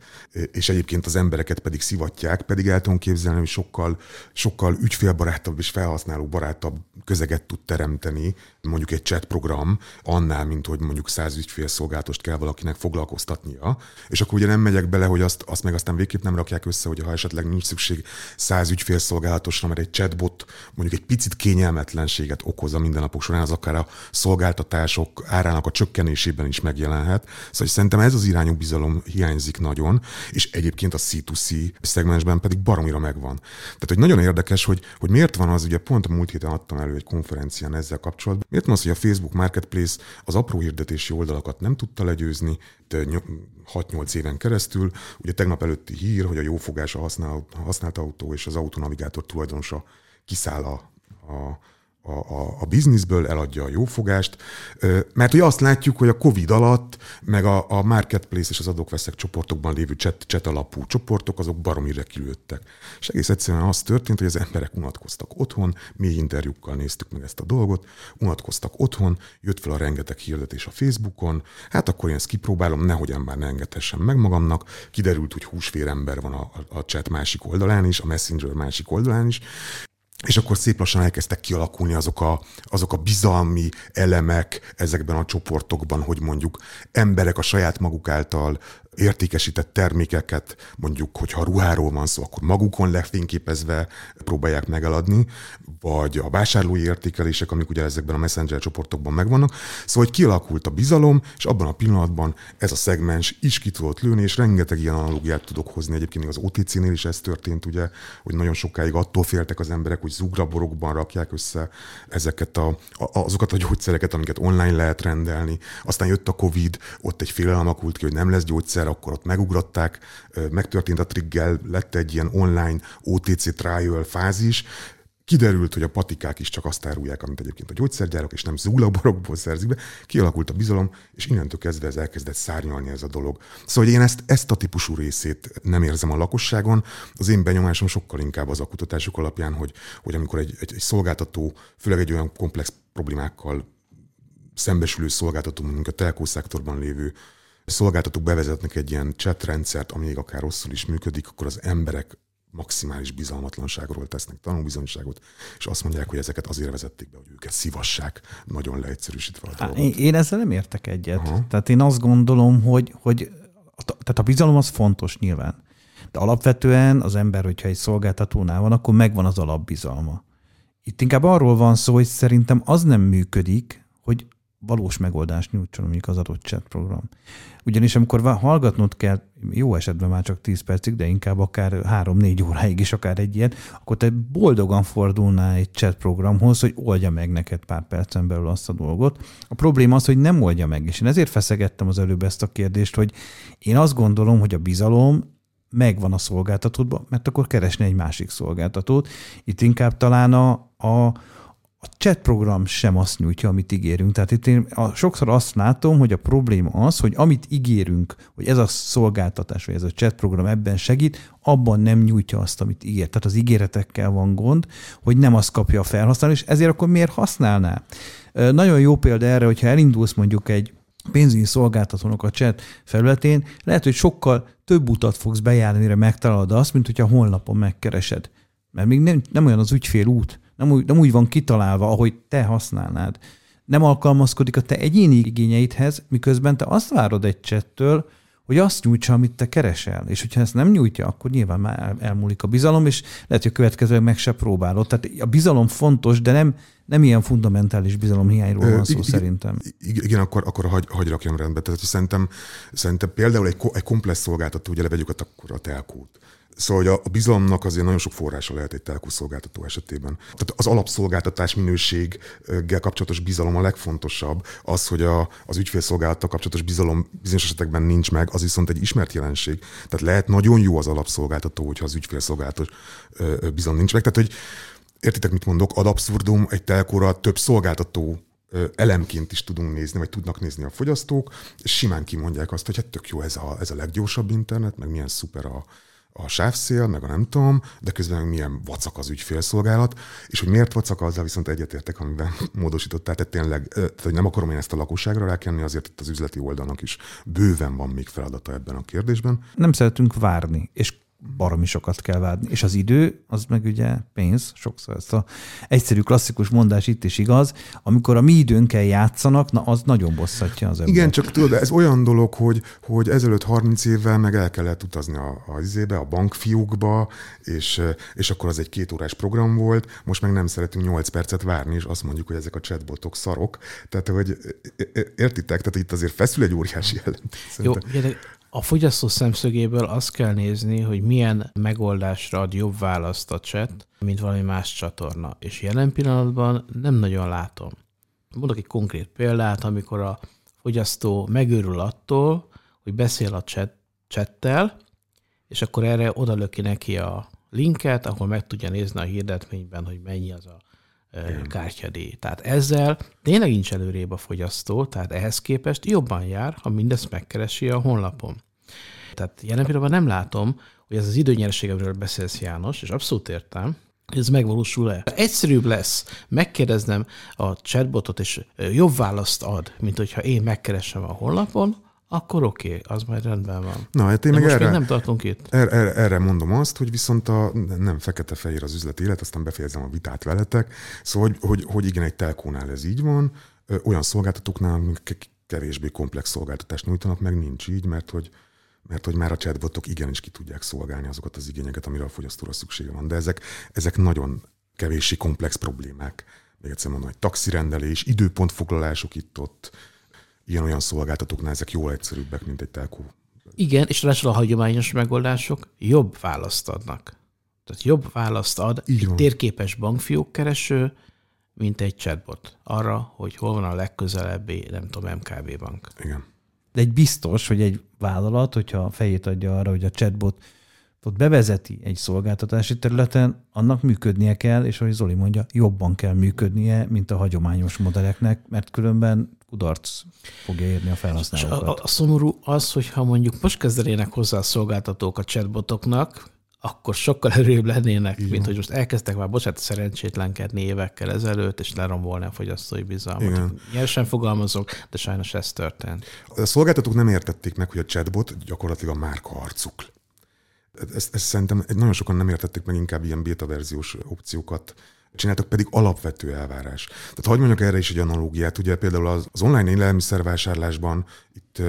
és egyébként az embereket pedig szivatják, pedig el tudom képzelni, hogy sokkal, sokkal ügyfélbarátabb és felhasználó barátabb közeget tud teremteni mondjuk egy chat program annál, mint hogy mondjuk száz ügyfélszolgáltost kell valakinek foglalkoztatnia, és akkor ugye nem megyek bele, hogy azt, azt meg aztán végképp nem rakják össze, hogy ha esetleg nincs szükség száz ügyfélszolgálatosra, mert egy chatbot mondjuk egy picit kényelmetlenséget okoz a mindennapok során, az akár a szolgáltatások árának a csökkenésében is megjelenhet. Szóval szerintem ez az irányú bizalom hiányzik nagyon, és egyébként a C2C szegmensben pedig baromira megvan. Tehát, hogy nagyon érdekes, hogy, hogy miért van az, ugye pont a múlt héten adtam elő egy konferencián ezzel kapcsolatban, miért van az, hogy a Facebook Marketplace az apró hirdetési oldalakat nem tudta legyőzni, 6-8 éven keresztül. Ugye tegnap előtti hír, hogy a jófogás a használt, használt autó és az autonavigátor tulajdonosa kiszáll a, a a, a, a bizniszből, eladja a jófogást, mert ugye azt látjuk, hogy a Covid alatt, meg a, a marketplace és az adókveszek csoportokban lévő chat, chat alapú csoportok, azok baromire kilőttek. És egész egyszerűen az történt, hogy az emberek unatkoztak otthon, mély interjúkkal néztük meg ezt a dolgot, unatkoztak otthon, jött fel a rengeteg hirdetés a Facebookon, hát akkor én ezt kipróbálom, nehogy ember ne engedhessem meg magamnak. Kiderült, hogy húsvér ember van a, a chat másik oldalán is, a Messenger másik oldalán is, és akkor szép lassan elkezdtek kialakulni azok a, azok a bizalmi elemek ezekben a csoportokban, hogy mondjuk emberek a saját maguk által értékesített termékeket, mondjuk, hogyha ruháról van szó, akkor magukon lefényképezve próbálják megeladni, vagy a vásárlói értékelések, amik ugye ezekben a messenger csoportokban megvannak. Szóval, hogy kialakult a bizalom, és abban a pillanatban ez a szegmens is ki tudott lőni, és rengeteg ilyen analógiát tudok hozni. Egyébként az OTC-nél is ez történt, ugye, hogy nagyon sokáig attól féltek az emberek, hogy zugraborokban rakják össze ezeket a, azokat a gyógyszereket, amiket online lehet rendelni. Aztán jött a Covid, ott egy félelem alakult ki, hogy nem lesz gyógyszer, akkor ott megugrották, megtörtént a triggel, lett egy ilyen online OTC trial fázis, Kiderült, hogy a patikák is csak azt árulják, amit egyébként a gyógyszergyárak, és nem zúlaborokból szerzik be. Kialakult a bizalom, és innentől kezdve ez elkezdett szárnyalni ez a dolog. Szóval én ezt, ezt a típusú részét nem érzem a lakosságon. Az én benyomásom sokkal inkább az a kutatások alapján, hogy, hogy amikor egy, egy, egy szolgáltató, főleg egy olyan komplex problémákkal szembesülő szolgáltató, mint a telkó szektorban lévő szolgáltatók bevezetnek egy ilyen chat rendszert, ami még akár rosszul is működik, akkor az emberek maximális bizalmatlanságról tesznek tanúbizonyságot, és azt mondják, hogy ezeket azért vezették be, hogy őket szívassák, nagyon leegyszerűsítve a dolgot. Én ezzel nem értek egyet. Aha. Tehát én azt gondolom, hogy, hogy tehát a bizalom az fontos nyilván. De alapvetően az ember, hogyha egy szolgáltatónál van, akkor megvan az alapbizalma. Itt inkább arról van szó, hogy szerintem az nem működik, valós megoldást nyújtson mondjuk az adott chat program. Ugyanis amikor hallgatnod kell, jó esetben már csak 10 percig, de inkább akár 3-4 óráig is akár egy ilyen, akkor te boldogan fordulnál egy chat programhoz, hogy oldja meg neked pár percen belül azt a dolgot. A probléma az, hogy nem oldja meg, és én ezért feszegettem az előbb ezt a kérdést, hogy én azt gondolom, hogy a bizalom megvan a szolgáltatódban, mert akkor keresni egy másik szolgáltatót. Itt inkább talán a, a, a chat program sem azt nyújtja, amit ígérünk. Tehát itt én sokszor azt látom, hogy a probléma az, hogy amit ígérünk, hogy ez a szolgáltatás, vagy ez a chat program ebben segít, abban nem nyújtja azt, amit ígér. Tehát az ígéretekkel van gond, hogy nem azt kapja a felhasználó, és ezért akkor miért használná? Nagyon jó példa erre, hogyha elindulsz mondjuk egy pénzügyi szolgáltatónak a chat felületén, lehet, hogy sokkal több utat fogsz bejárni, mire megtalálod azt, mint hogyha honlapon megkeresed. Mert még nem, nem olyan az ügyfél út, nem úgy, nem úgy van kitalálva, ahogy te használnád. Nem alkalmazkodik a te egyéni igényeidhez, miközben te azt várod egy csettől, hogy azt nyújtsa, amit te keresel. És hogyha ezt nem nyújtja, akkor nyilván már elmúlik a bizalom, és lehet, hogy a következőleg meg se próbálod. Tehát a bizalom fontos, de nem, nem ilyen fundamentális bizalomhiányról van szó igen, szerintem. Igen, akkor, akkor hagy, hagy rakjam rendbe. Tehát szerintem, szerintem például egy, egy komplex szolgáltató, ugye levegyük akkor a telkót Szóval hogy a bizalomnak azért nagyon sok forrása lehet egy telkuszolgáltató esetében. Tehát az alapszolgáltatás minőséggel kapcsolatos bizalom a legfontosabb. Az, hogy a, az ügyfélszolgálattal kapcsolatos bizalom bizonyos esetekben nincs meg, az viszont egy ismert jelenség. Tehát lehet nagyon jó az alapszolgáltató, hogyha az ügyfélszolgálatos bizalom nincs meg. Tehát, hogy értitek, mit mondok, ad abszurdum egy telkóra több szolgáltató elemként is tudunk nézni, vagy tudnak nézni a fogyasztók, és simán kimondják azt, hogy hát tök jó ez a, ez a leggyorsabb internet, meg milyen szuper a, a sávszél, meg a nem tudom, de közben milyen vacak az ügyfélszolgálat, és hogy miért vacak, azzal viszont egyetértek, amiben módosítottál, tehát tényleg, tehát, hogy nem akarom én ezt a lakosságra rákenni, azért itt az üzleti oldalnak is bőven van még feladata ebben a kérdésben. Nem szeretünk várni, és baromi sokat kell várni. És az idő, az meg ugye pénz, sokszor ez a egyszerű klasszikus mondás itt is igaz, amikor a mi időnkkel játszanak, na az nagyon bosszatja az ember. Igen, csak tudod, ez olyan dolog, hogy, hogy ezelőtt 30 évvel meg el kellett utazni a, a, izébe, a bankfiúkba, és, és akkor az egy két órás program volt, most meg nem szeretünk 8 percet várni, és azt mondjuk, hogy ezek a chatbotok szarok. Tehát, hogy értitek, tehát itt azért feszül egy óriási jelentés. Jó, a fogyasztó szemszögéből azt kell nézni, hogy milyen megoldásra ad jobb választ a chat, mint valami más csatorna. És jelen pillanatban nem nagyon látom. Mondok egy konkrét példát, amikor a fogyasztó megőrül attól, hogy beszél a chat, chattel, és akkor erre odalöki neki a linket, ahol meg tudja nézni a hirdetményben, hogy mennyi az a kártyadíj. Tehát ezzel tényleg nincs előrébb a fogyasztó, tehát ehhez képest jobban jár, ha mindezt megkeresi a honlapon. Tehát jelen pillanatban nem látom, hogy ez az időnyereség, amiről beszélsz János, és abszolút értem, ez megvalósul-e. Egyszerűbb lesz megkérdeznem a chatbotot, és jobb választ ad, mint hogyha én megkeresem a honlapon, akkor oké, okay, az majd rendben van. Na, hát én De meg erre, nem tartunk itt. erre, erre, erre mondom azt, hogy viszont a, nem fekete-fehér az üzleti élet, aztán befejezem a vitát veletek. Szóval, hogy, hogy, hogy igen, egy telkónál ez így van, olyan szolgáltatóknál, amik ke- kevésbé komplex szolgáltatást nyújtanak, meg nincs így, mert hogy mert hogy már a chatbotok igenis ki tudják szolgálni azokat az igényeket, amire a fogyasztóra szüksége van. De ezek, ezek nagyon kevéssé komplex problémák. Még egyszer mondom, hogy taxirendelés, időpontfoglalások itt-ott, ilyen-olyan szolgáltatóknál ezek jól egyszerűbbek, mint egy telkó. Igen, és ráadásul a hagyományos megoldások jobb választ adnak. Tehát jobb választ ad Így egy van. térképes bankfiók kereső, mint egy chatbot arra, hogy hol van a legközelebbi, nem tudom, MKB bank. Igen. De egy biztos, hogy egy vállalat, hogyha a fejét adja arra, hogy a chatbot ott bevezeti egy szolgáltatási területen, annak működnie kell, és ahogy Zoli mondja, jobban kell működnie, mint a hagyományos modelleknek, mert különben kudarc fogja érni a És a, felhasználókat. a, a szomorú az, hogyha mondjuk most kezdenének hozzá a szolgáltatók a chatbotoknak, akkor sokkal erőbb lennének, Igen. mint hogy most elkezdtek már, bocsánat, szerencsétlenkedni évekkel ezelőtt, és lerombolni a fogyasztói bizalmat. Igen. Nyersen fogalmazok, de sajnos ez történt. A szolgáltatók nem értették meg, hogy a chatbot gyakorlatilag a márka arcuk. Ezt, ezt szerintem nagyon sokan nem értették meg, inkább ilyen beta verziós opciókat csináltak, pedig alapvető elvárás. Tehát hagyd mondjak erre is egy analógiát, ugye például az, online élelmiszervásárlásban itt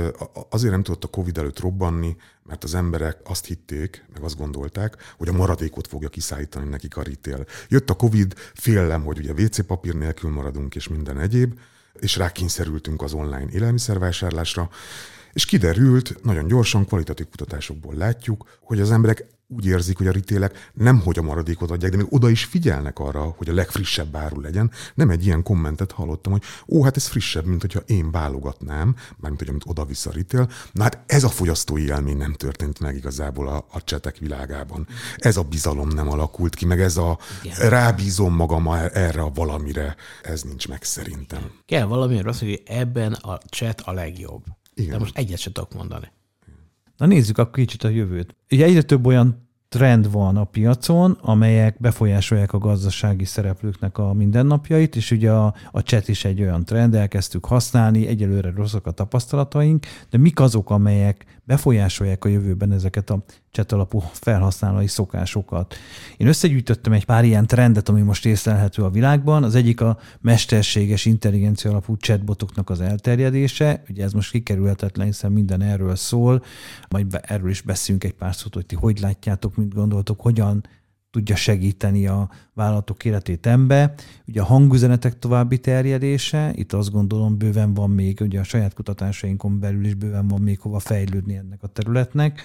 azért nem tudott a Covid előtt robbanni, mert az emberek azt hitték, meg azt gondolták, hogy a maradékot fogja kiszállítani nekik a retail. Jött a Covid, félelem, hogy ugye WC papír nélkül maradunk, és minden egyéb, és rákényszerültünk az online élelmiszervásárlásra, és kiderült, nagyon gyorsan, kvalitatív kutatásokból látjuk, hogy az emberek úgy érzik, hogy a ritélek nem hogy a maradékot adják, de még oda is figyelnek arra, hogy a legfrissebb áru legyen. Nem egy ilyen kommentet hallottam, hogy ó, hát ez frissebb, mint hogyha én válogatnám, mármint hogy amit oda vissza a ritél. Na hát ez a fogyasztói élmény nem történt meg igazából a, a csetek világában. Ez a bizalom nem alakult ki, meg ez a rábízom magam erre a valamire, ez nincs meg szerintem. Kell valami, azt hogy ebben a chat a legjobb. Igen. De most egyet sem tudok mondani. Na nézzük akkor kicsit a jövőt. Ugye egyre több olyan trend van a piacon, amelyek befolyásolják a gazdasági szereplőknek a mindennapjait, és ugye a, a chat is egy olyan trend, elkezdtük használni, egyelőre rosszak a tapasztalataink, de mik azok, amelyek befolyásolják a jövőben ezeket a chat alapú felhasználói szokásokat. Én összegyűjtöttem egy pár ilyen trendet, ami most észlelhető a világban. Az egyik a mesterséges intelligencia alapú chatbotoknak az elterjedése. Ugye ez most kikerülhetetlen, hiszen minden erről szól. Majd erről is beszélünk egy pár szót, hogy ti hogy látjátok, mit gondoltok, hogyan tudja segíteni a vállalatok életét embe. Ugye a hangüzenetek további terjedése, itt azt gondolom bőven van még, ugye a saját kutatásainkon belül is bőven van még hova fejlődni ennek a területnek.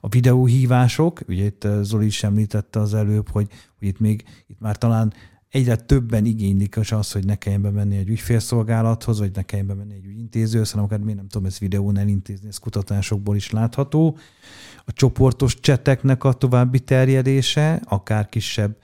A videóhívások, ugye itt eh, Zoli is említette az előbb, hogy, hogy itt még, itt már talán egyre többen igénylik az az, hogy ne kelljen bemenni egy ügyfélszolgálathoz, vagy ne kelljen bemenni egy ügyintézőhöz, hanem akár miért nem tudom ezt videón elintézni, ez kutatásokból is látható. A csoportos cseteknek a további terjedése, akár kisebb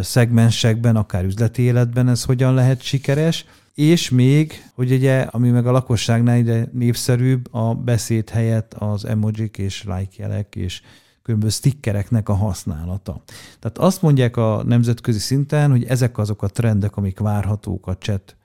szegmensekben, akár üzleti életben ez hogyan lehet sikeres, és még, hogy ugye, ami meg a lakosságnál ide népszerűbb, a beszéd helyett az emojik és like jelek és különböző stickereknek a használata. Tehát azt mondják a nemzetközi szinten, hogy ezek azok a trendek, amik várhatók a chat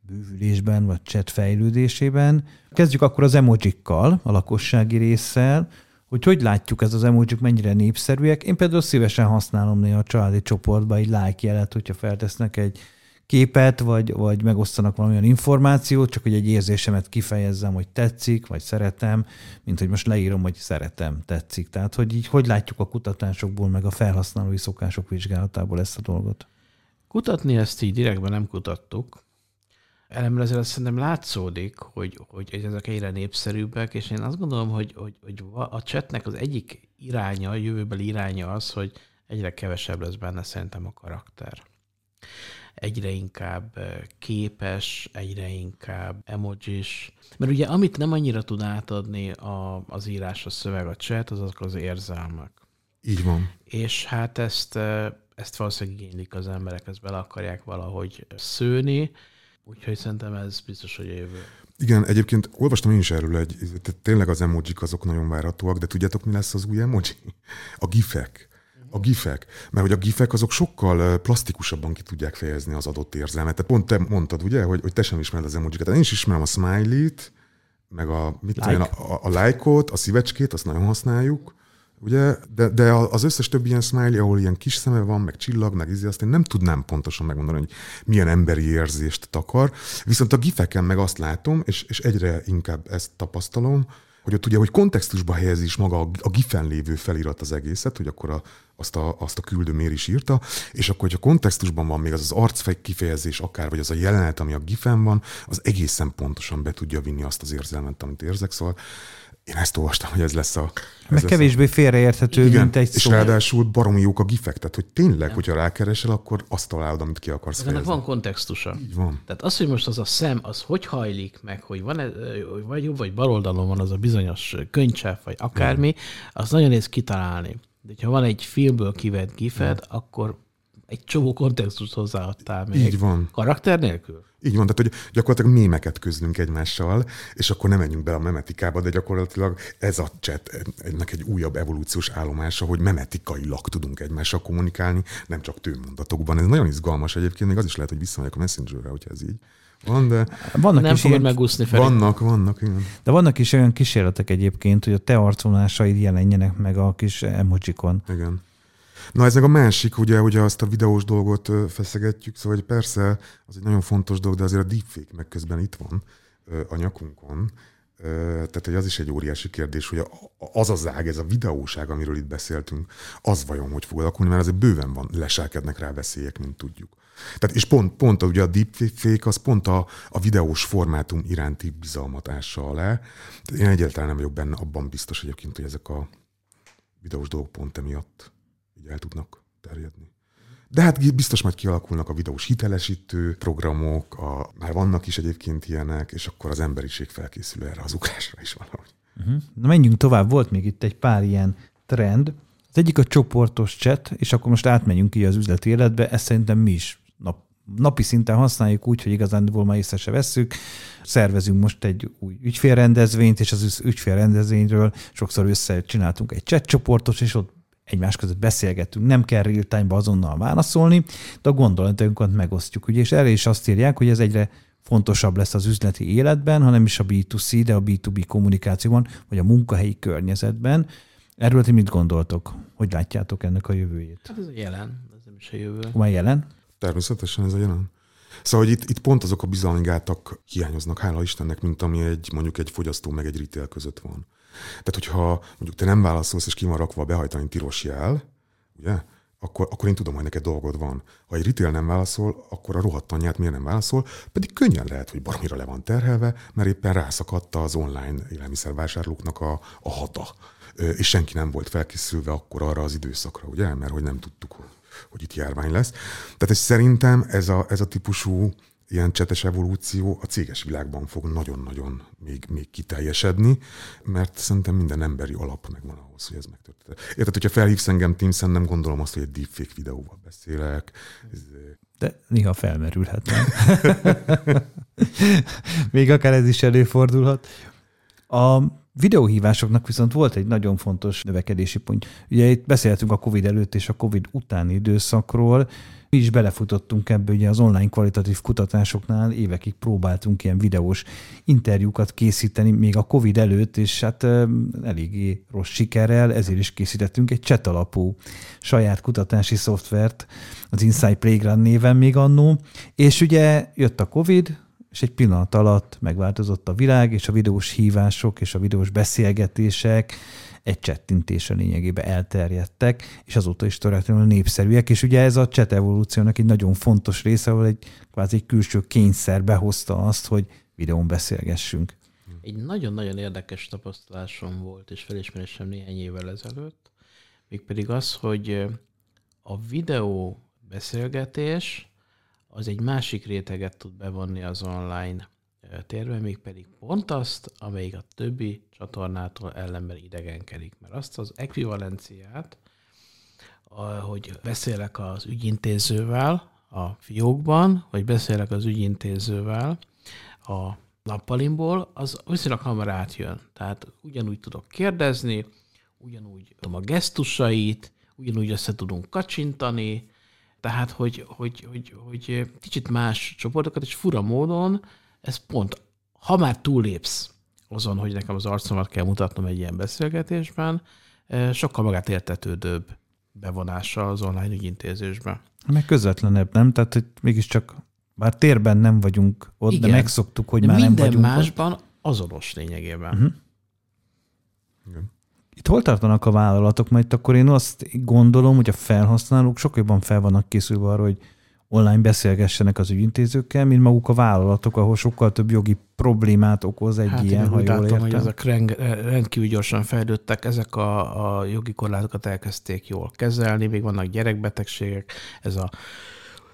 bővülésben, vagy chat fejlődésében. Kezdjük akkor az emojikkal, a lakossági résszel, hogy hogy látjuk ez az emojik mennyire népszerűek. Én például szívesen használom néha a családi csoportba egy like jelet, hogyha feltesznek egy képet, vagy, vagy megosztanak valamilyen információt, csak hogy egy érzésemet kifejezzem, hogy tetszik, vagy szeretem, mint hogy most leírom, hogy szeretem, tetszik. Tehát, hogy így hogy látjuk a kutatásokból, meg a felhasználói szokások vizsgálatából ezt a dolgot. Kutatni ezt így direktben nem kutattuk. Elemre azért szerintem látszódik, hogy, hogy ezek egyre népszerűbbek, és én azt gondolom, hogy, hogy, hogy a chatnek az egyik iránya, a jövőbeli iránya az, hogy egyre kevesebb lesz benne szerintem a karakter. Egyre inkább eh, képes, egyre inkább emojis. Mert ugye amit nem annyira tud átadni a, az írás, a szöveg, a chat, az azok az érzelmek. Így van. És hát ezt, eh, ezt valószínűleg igénylik az emberek, ezt bele akarják valahogy szőni, úgyhogy szerintem ez biztos, hogy a jövő. Igen, egyébként olvastam én is erről egy, tehát tényleg az emojik azok nagyon várhatóak, de tudjátok, mi lesz az új emoji? A gifek. A gifek. Mert hogy a gifek azok sokkal plastikusabban ki tudják fejezni az adott érzelmet. Tehát pont te mondtad, ugye, hogy, hogy te sem ismered az emojikat. Én is ismerem a smiley-t, meg a, mit Like. like. a, a, a lájkot, a szívecskét, azt nagyon használjuk, ugye, de, de az összes többi ilyen smiley, ahol ilyen kis szeme van, meg csillag, meg izé, azt én nem tudnám pontosan megmondani, hogy milyen emberi érzést takar. Viszont a gifeken meg azt látom, és, és egyre inkább ezt tapasztalom, hogy ott ugye, hogy kontextusba helyezi is maga a, gifen lévő felirat az egészet, hogy akkor a, azt, a, azt a küldő miért is írta, és akkor, hogyha kontextusban van még az az arcfej kifejezés akár, vagy az a jelenet, ami a gifen van, az egészen pontosan be tudja vinni azt az érzelmet, amit érzek, szóval én ezt olvastam, hogy ez lesz a... Ez Meg lesz a- kevésbé félreérthető, igen, mint egy és szó. ráadásul baromi jók a gifek, tehát hogy tényleg, hogyha rákeresel, akkor azt találod, amit ki akarsz Ennek fejezni. van kontextusa. Így van. Tehát az, hogy most az a szem, az hogy hajlik meg, hogy van -e, hogy vagy jobb vagy bal oldalon van az a bizonyos könycsev, vagy akármi, az nagyon néz kitalálni. De ha van egy filmből kivett gifed, akkor egy csomó kontextust hozzáadtál még. Így van. Karakter nélkül? Így van, tehát hogy gyakorlatilag mémeket közlünk egymással, és akkor nem menjünk bele a memetikába, de gyakorlatilag ez a chat ennek egy újabb evolúciós állomása, hogy memetikailag tudunk egymással kommunikálni, nem csak tőmondatokban. Ez nagyon izgalmas egyébként, még az is lehet, hogy visszamegyek a Messengerre, hogyha ez így van, de Vannak Nem is fogod ilyen, megúszni fel. vannak, vannak, igen. de vannak is olyan kísérletek egyébként, hogy a te arcvonásaid jelenjenek meg a kis emojikon. Igen. Na ez meg a másik, ugye, hogy azt a videós dolgot feszegetjük, szóval hogy persze az egy nagyon fontos dolog, de azért a deepfake meg közben itt van a nyakunkon. Tehát, hogy az is egy óriási kérdés, hogy az az ág, ez a videóság, amiről itt beszéltünk, az vajon hogy fog alakulni, mert azért bőven van, leselkednek rá veszélyek, mint tudjuk. Tehát, és pont, pont ugye a deepfake az pont a, a videós formátum iránti bizalmat ássa alá. Én egyáltalán nem vagyok benne abban biztos egyébként, hogy ezek a videós dolgok pont emiatt így el tudnak terjedni. De hát biztos majd kialakulnak a videós hitelesítő programok, a, már vannak is egyébként ilyenek, és akkor az emberiség felkészül erre az ugrásra is valahogy. Uh-huh. Na menjünk tovább, volt még itt egy pár ilyen trend. Az egyik a csoportos chat, és akkor most átmenjünk így az üzleti életbe, ezt szerintem mi is nap, napi szinten használjuk úgy, hogy igazán már észre se vesszük. Szervezünk most egy új ügyfélrendezvényt, és az ügyfélrendezvényről sokszor összecsináltunk egy chat csoportot, és ott egymás között beszélgetünk, nem kell real time azonnal válaszolni, de a gondolatunkat megosztjuk. Ugye, és erre is azt írják, hogy ez egyre fontosabb lesz az üzleti életben, hanem is a B2C, de a B2B kommunikációban, vagy a munkahelyi környezetben. Erről ti mit gondoltok? Hogy látjátok ennek a jövőjét? Hát ez a jelen, ez nem is a jövő. Már jelen? Természetesen ez a jelen. Szóval, hogy itt, itt pont azok a bizalmi gátak hiányoznak, hála Istennek, mint ami egy, mondjuk egy fogyasztó meg egy retail között van. Tehát, hogyha mondjuk te nem válaszolsz, és ki van rakva a behajtani tilos jel, ugye, akkor, akkor én tudom, hogy neked dolgod van. Ha egy retail nem válaszol, akkor a rohadt anyját miért nem válaszol, pedig könnyen lehet, hogy baromira le van terhelve, mert éppen rászakadta az online élelmiszervásárlóknak a, a hata. És senki nem volt felkészülve akkor arra az időszakra, ugye, mert hogy nem tudtuk, hogy, hogy itt járvány lesz. Tehát ez szerintem ez a, ez a típusú ilyen csetes evolúció a céges világban fog nagyon-nagyon még, még kiteljesedni, mert szerintem minden emberi alap megvan ahhoz, hogy ez megtörténhet. Érted, hogyha felhívsz engem teams nem gondolom azt, hogy egy deepfake videóval beszélek. De néha felmerülhet. Még akár ez is előfordulhat. A videóhívásoknak viszont volt egy nagyon fontos növekedési pont. Ugye itt beszéltünk a COVID előtt és a COVID utáni időszakról, mi is belefutottunk ebbe, ugye az online kvalitatív kutatásoknál évekig próbáltunk ilyen videós interjúkat készíteni, még a COVID előtt, és hát eléggé rossz sikerrel, ezért is készítettünk egy chat alapú saját kutatási szoftvert, az Insight Playground néven még annó, és ugye jött a COVID, és egy pillanat alatt megváltozott a világ, és a videós hívások és a videós beszélgetések egy csettintésre lényegében elterjedtek, és azóta is történetlenül népszerűek, és ugye ez a chat evolúciónak egy nagyon fontos része, ahol egy kvázi külső kényszer behozta azt, hogy videón beszélgessünk. Egy nagyon-nagyon érdekes tapasztalásom volt, és felismerésem néhány évvel ezelőtt, mégpedig az, hogy a videó beszélgetés az egy másik réteget tud bevonni az online térbe, mégpedig pont azt, amelyik a többi csatornától ellenben idegenkedik. Mert azt az ekvivalenciát, hogy beszélek az ügyintézővel a fiókban, vagy beszélek az ügyintézővel a nappalimból, az viszonylag hamar átjön. Tehát ugyanúgy tudok kérdezni, ugyanúgy tudom a gesztusait, ugyanúgy össze tudunk kacsintani, tehát, hogy, hogy, hogy, hogy kicsit más csoportokat, és fura módon ez pont, ha már túlépsz azon, hogy nekem az arcomat kell mutatnom egy ilyen beszélgetésben, sokkal magát értetődőbb bevonása az online ügyintézésbe. Meg közvetlenebb, nem? Tehát, hogy mégiscsak bár térben nem vagyunk ott, Igen, de megszoktuk, hogy de már nem vagyunk másban ott. azonos lényegében. Uh-huh. Igen. Itt hol tartanak a vállalatok? Majd akkor én azt gondolom, hogy a felhasználók sokkal jobban fel vannak készülve arra, hogy online beszélgessenek az ügyintézőkkel, mint maguk a vállalatok, ahol sokkal több jogi problémát okoz egy hát ilyen, ha jól látom, értem. hogy ezek rendkívül gyorsan fejlődtek, ezek a, a jogi korlátokat elkezdték jól kezelni, még vannak gyerekbetegségek, ez a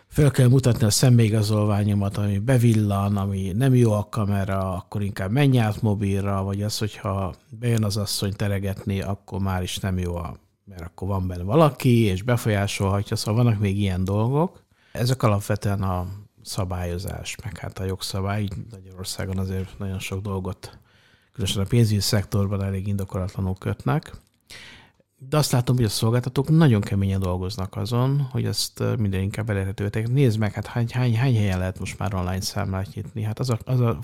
fel kell mutatni a személyigazolványomat, ami bevillan, ami nem jó a kamera, akkor inkább menj át mobilra, vagy az, hogyha bejön az asszony teregetni, akkor már is nem jó, a, mert akkor van benne valaki, és befolyásolhatja, szóval vannak még ilyen dolgok. Ezek alapvetően a szabályozás, meg hát a jogszabály, így Magyarországon azért nagyon sok dolgot, különösen a pénzügyi szektorban elég indokolatlanul kötnek. De azt látom, hogy a szolgáltatók nagyon keményen dolgoznak azon, hogy ezt minden inkább elérhetővé Nézd meg, hát hány, hány, hány helyen lehet most már online számlát nyitni? Hát az a, az a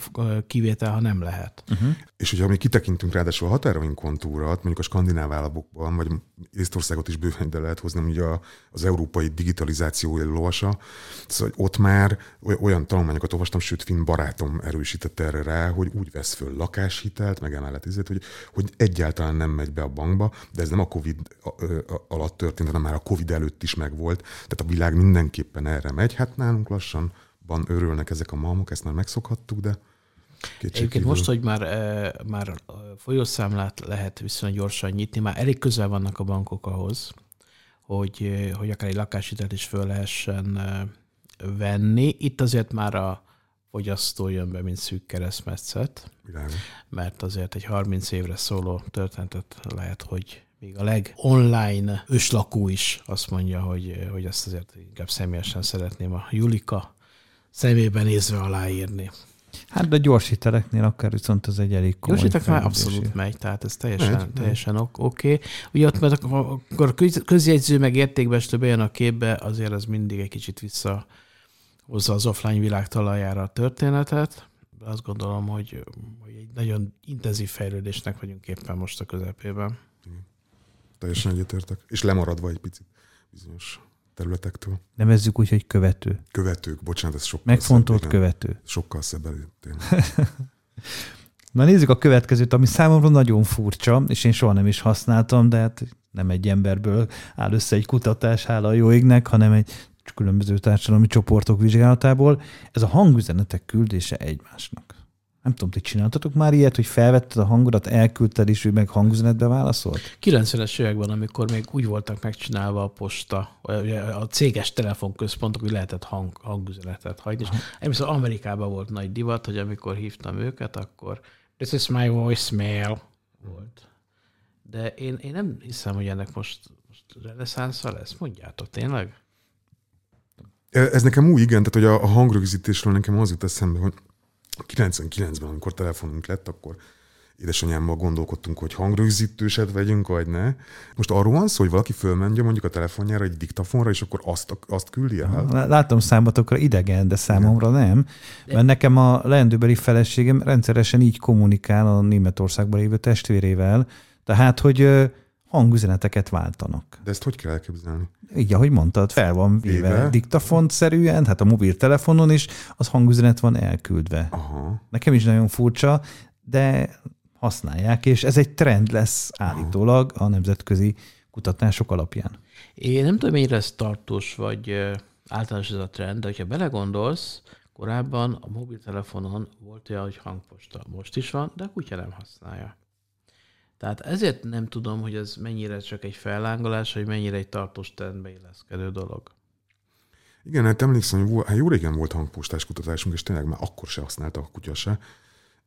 kivétel, ha nem lehet. Uh-huh. És hogyha mi kitekintünk ráadásul a határainkon mondjuk a skandináv államokban, vagy Észtországot is bőven ide lehet hozni, ugye az európai digitalizáció lovasa, szóval ott már olyan tanulmányokat olvastam, sőt, finn barátom erősítette erre rá, hogy úgy vesz föl lakáshitelt, meg emellett ezért, hogy, hogy egyáltalán nem megy be a bankba, de ez nem a COVID alatt történt, hanem már a COVID előtt is megvolt. Tehát a világ mindenképpen erre megy. Hát nálunk lassan van örülnek ezek a malmok, ezt már megszokhattuk, de Egyébként most, hogy már, már folyószámlát lehet viszonylag gyorsan nyitni, már elég közel vannak a bankok ahhoz, hogy, hogy akár egy lakáshitelt is föl lehessen venni. Itt azért már a fogyasztó jön be, mint szűk keresztmetszet, mert azért egy 30 évre szóló történetet lehet, hogy még a leg-online őslakó is azt mondja, hogy, hogy ezt azért inkább személyesen szeretném a Julika szemében nézve aláírni. Hát de gyors hiteleknél akár viszont ez egy elég komoly Gyors már abszolút megy, tehát ez teljesen, megy, teljesen oké. Okay. Ugye ott, mert akkor közjegyző meg értékbestő bejön a képbe, azért ez mindig egy kicsit vissza hozza az offline világ talajára a történetet. Azt gondolom, hogy, hogy egy nagyon intenzív fejlődésnek vagyunk éppen most a közepében. Teljesen egyetértek. És lemaradva egy picit bizonyos területektől. Nevezzük úgy, hogy követő. Követők, bocsánat, ez sokkal Megfontolt szebb, követő. Sokkal szebb Na nézzük a következőt, ami számomra nagyon furcsa, és én soha nem is használtam, de hát nem egy emberből áll össze egy kutatás, hála a jó égnek, hanem egy különböző társadalmi csoportok vizsgálatából. Ez a hangüzenetek küldése egymásnak. Nem tudom, ti csináltatok már ilyet, hogy felvetted a hangodat, elküldted, és ő meg hangüzenetbe válaszolt? 90-es években, amikor még úgy voltak megcsinálva a posta, a céges telefonközpontok, hogy lehetett hang, hangüzenetet hagyni. És emlékszem, Amerikában volt nagy divat, hogy amikor hívtam őket, akkor this is my voicemail volt. De én, én nem hiszem, hogy ennek most, most reneszánsza lesz. Mondjátok, tényleg? Ez nekem új, igen, tehát hogy a, a hangrögzítésről nekem az jut eszembe, hogy 99-ben, amikor telefonunk lett, akkor édesanyámmal gondolkodtunk, hogy hangrögzítőset vegyünk, vagy ne. Most arról van szó, hogy valaki fölmenje mondjuk a telefonjára egy diktafonra, és akkor azt, azt küldi el? Látom számotokra idegen, de számomra nem. Mert nekem a leendőbeli feleségem rendszeresen így kommunikál a Németországban lévő testvérével, tehát, hogy hangüzeneteket váltanak. De ezt hogy kell elképzelni? Így, ahogy mondtad, fel van véve diktafont-szerűen, hát a mobiltelefonon is, az hangüzenet van elküldve. Aha. Nekem is nagyon furcsa, de használják, és ez egy trend lesz állítólag a nemzetközi kutatások alapján. Én nem tudom, mennyire ez tartós, vagy általános ez a trend, de ha belegondolsz, korábban a mobiltelefonon volt olyan, hogy hangposta. Most is van, de a kutya nem használja. Tehát ezért nem tudom, hogy ez mennyire csak egy fellángolás, vagy mennyire egy tartós trendbe illeszkedő dolog. Igen, hát emlékszem, hogy hát jó régen volt hangpostás kutatásunk, és tényleg már akkor se használta a kutya se.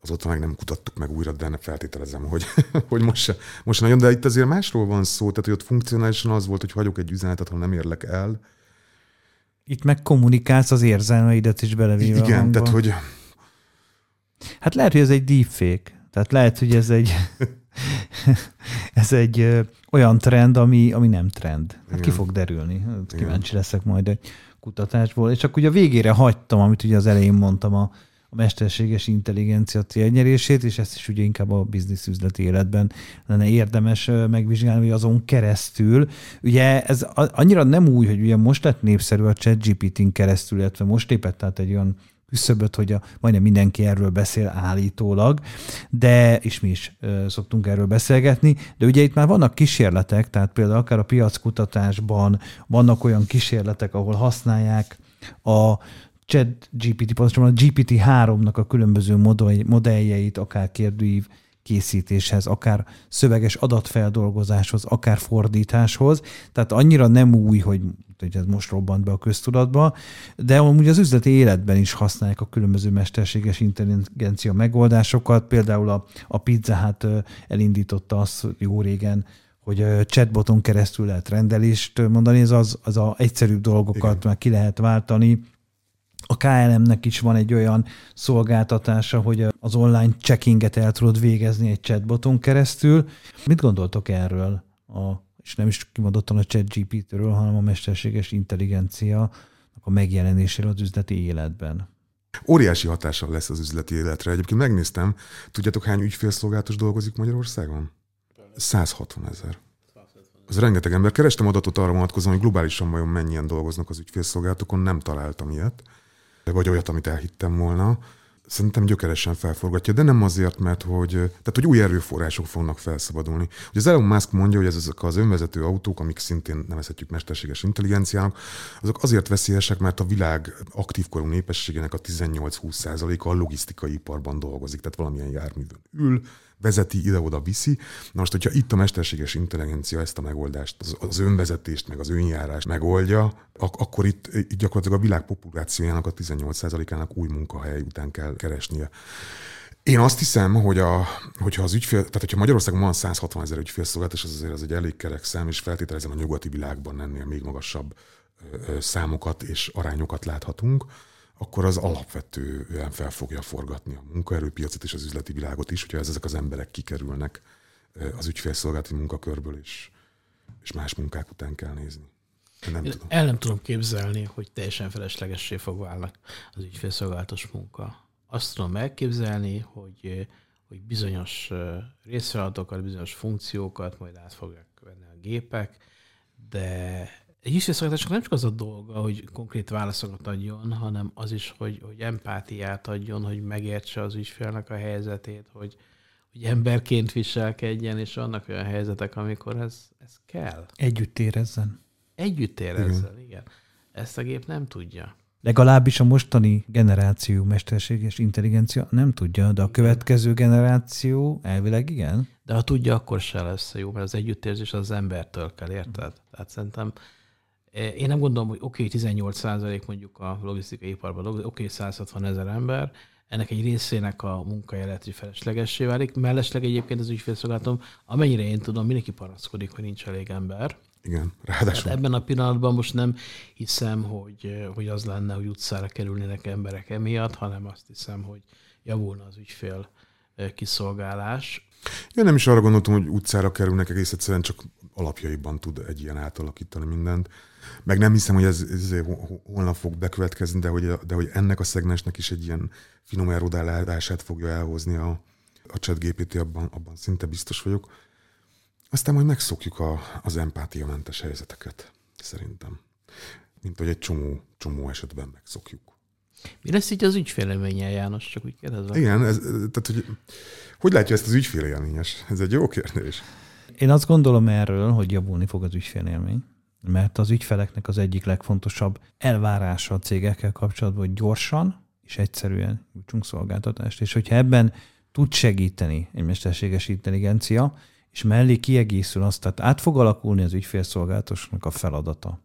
Azóta meg nem kutattuk meg újra, de feltételezem, hogy, hogy most, se, most se nagyon. De itt azért másról van szó, tehát hogy ott funkcionálisan az volt, hogy hagyok egy üzenetet, ha nem érlek el. Itt meg kommunikálsz az érzelmeidet is belevéve Igen, tehát hogy... Hát lehet, hogy ez egy deepfake. Tehát lehet, hogy ez egy ez egy ö, olyan trend, ami, ami nem trend. Hát ki fog derülni. Kíváncsi leszek majd egy kutatásból. És akkor ugye a végére hagytam, amit ugye az elején mondtam a, a mesterséges intelligencia célnyerését, és ezt is ugye inkább a biznisz üzleti életben lenne érdemes megvizsgálni, hogy azon keresztül. Ugye ez annyira nem új, hogy ugye most lett népszerű a ChatGPT-n keresztül, illetve most lépett át egy olyan küszöböt, hogy a, majdnem mindenki erről beszél állítólag, de, és mi is ö, szoktunk erről beszélgetni, de ugye itt már vannak kísérletek, tehát például akár a piackutatásban vannak olyan kísérletek, ahol használják a chat GPT, pontosabban a GPT-3-nak a különböző modelljeit, akár kérdőív készítéshez, akár szöveges adatfeldolgozáshoz, akár fordításhoz. Tehát annyira nem új, hogy, hogy ez most robbant be a köztudatba, de amúgy az üzleti életben is használják a különböző mesterséges intelligencia megoldásokat. Például a, a Pizza hát elindította azt jó régen, hogy chatboton keresztül lehet rendelést mondani, ez az, az a egyszerűbb dolgokat Igen. már ki lehet váltani, a KLM-nek is van egy olyan szolgáltatása, hogy az online checkinget el tudod végezni egy chatboton keresztül. Mit gondoltok erről? A, és nem is kimondottan a chat GPT-ről, hanem a mesterséges intelligencia a megjelenéséről az üzleti életben. Óriási hatással lesz az üzleti életre. Egyébként megnéztem, tudjátok hány ügyfélszolgálatos dolgozik Magyarországon? 160 ezer. Az rengeteg ember. Kerestem adatot arra vonatkozóan, hogy globálisan vajon mennyien dolgoznak az ügyfélszolgálatokon, nem találtam ilyet vagy olyat, amit elhittem volna, szerintem gyökeresen felforgatja, de nem azért, mert hogy, tehát, hogy új erőforrások fognak felszabadulni. Ugye az Elon Musk mondja, hogy ezek az önvezető autók, amik szintén nevezhetjük mesterséges intelligenciának, azok azért veszélyesek, mert a világ aktív népességének a 18-20%-a a logisztikai iparban dolgozik, tehát valamilyen járművön ül, vezeti, ide-oda viszi. Na most, hogyha itt a mesterséges intelligencia ezt a megoldást, az, az önvezetést, meg az önjárást megoldja, ak- akkor itt, itt gyakorlatilag a világ populációjának a 18%-ának új munkahely után kell keresnie. Én azt hiszem, hogy a, hogyha az ügyfél, tehát hogyha Magyarországon van 160 ezer ügyfélszolgálat, és az azért az egy elég kerek szám, és feltételezem a nyugati világban ennél még magasabb számokat és arányokat láthatunk, akkor az alapvetően fel fogja forgatni a munkaerőpiacot és az üzleti világot is, hogyha ezek az emberek kikerülnek az ügyfélszolgálati munkakörből, és, és más munkák után kell nézni. Nem Én tudom. El nem tudom képzelni, hogy teljesen feleslegessé fog válni az ügyfélszolgálatos munka. Azt tudom elképzelni, hogy, hogy bizonyos részfeladatokat, bizonyos funkciókat majd át fogják venni a gépek, de egy ügyfélszolgáltatásnak nem csak az a dolga, hogy konkrét válaszokat adjon, hanem az is, hogy, hogy empátiát adjon, hogy megértse az ügyfélnek a helyzetét, hogy, hogy emberként viselkedjen, és vannak olyan helyzetek, amikor ez, ez kell. Együtt érezzen. Együtt érezzen, igen. igen. Ezt a gép nem tudja. Legalábbis a mostani generáció mesterséges intelligencia nem tudja, de a következő generáció elvileg igen. De ha tudja, akkor se lesz jó, mert az együttérzés az embertől kell, érted? Tehát szerintem én nem gondolom, hogy oké, okay, 18 százalék mondjuk a logisztikai iparban oké, okay, 160 ezer ember, ennek egy részének a munkája lehet, hogy feleslegessé válik. Mellesleg egyébként az ügyfélszolgálatom, amennyire én tudom, mindenki panaszkodik, hogy nincs elég ember. Igen, ráadásul. Hát ebben a pillanatban most nem hiszem, hogy, hogy az lenne, hogy utcára kerülnének emberek emiatt, hanem azt hiszem, hogy javulna az ügyfél kiszolgálás. Én nem is arra gondoltam, hogy utcára kerülnek, egész egyszerűen csak alapjaiban tud egy ilyen átalakítani mindent. Meg nem hiszem, hogy ez, ez holnap fog bekövetkezni, de hogy, de hogy ennek a szegmensnek is egy ilyen finom erodálását fogja elhozni a, a chat GPT, abban, abban szinte biztos vagyok. Aztán majd megszokjuk a, az empátiamentes helyzeteket, szerintem. Mint hogy egy csomó, csomó esetben megszokjuk. Mi lesz így az ügyféleménye, János? Csak úgy kérdezem. Igen, ez, tehát hogy, hogy látja ezt az ügyfélélményes? Ez egy jó kérdés. Én azt gondolom erről, hogy javulni fog az ügyfélélmény mert az ügyfeleknek az egyik legfontosabb elvárása a cégekkel kapcsolatban, hogy gyorsan és egyszerűen nyújtsunk szolgáltatást. És hogyha ebben tud segíteni egy mesterséges intelligencia, és mellé kiegészül azt, tehát át fog alakulni az ügyfélszolgálatosnak a feladata.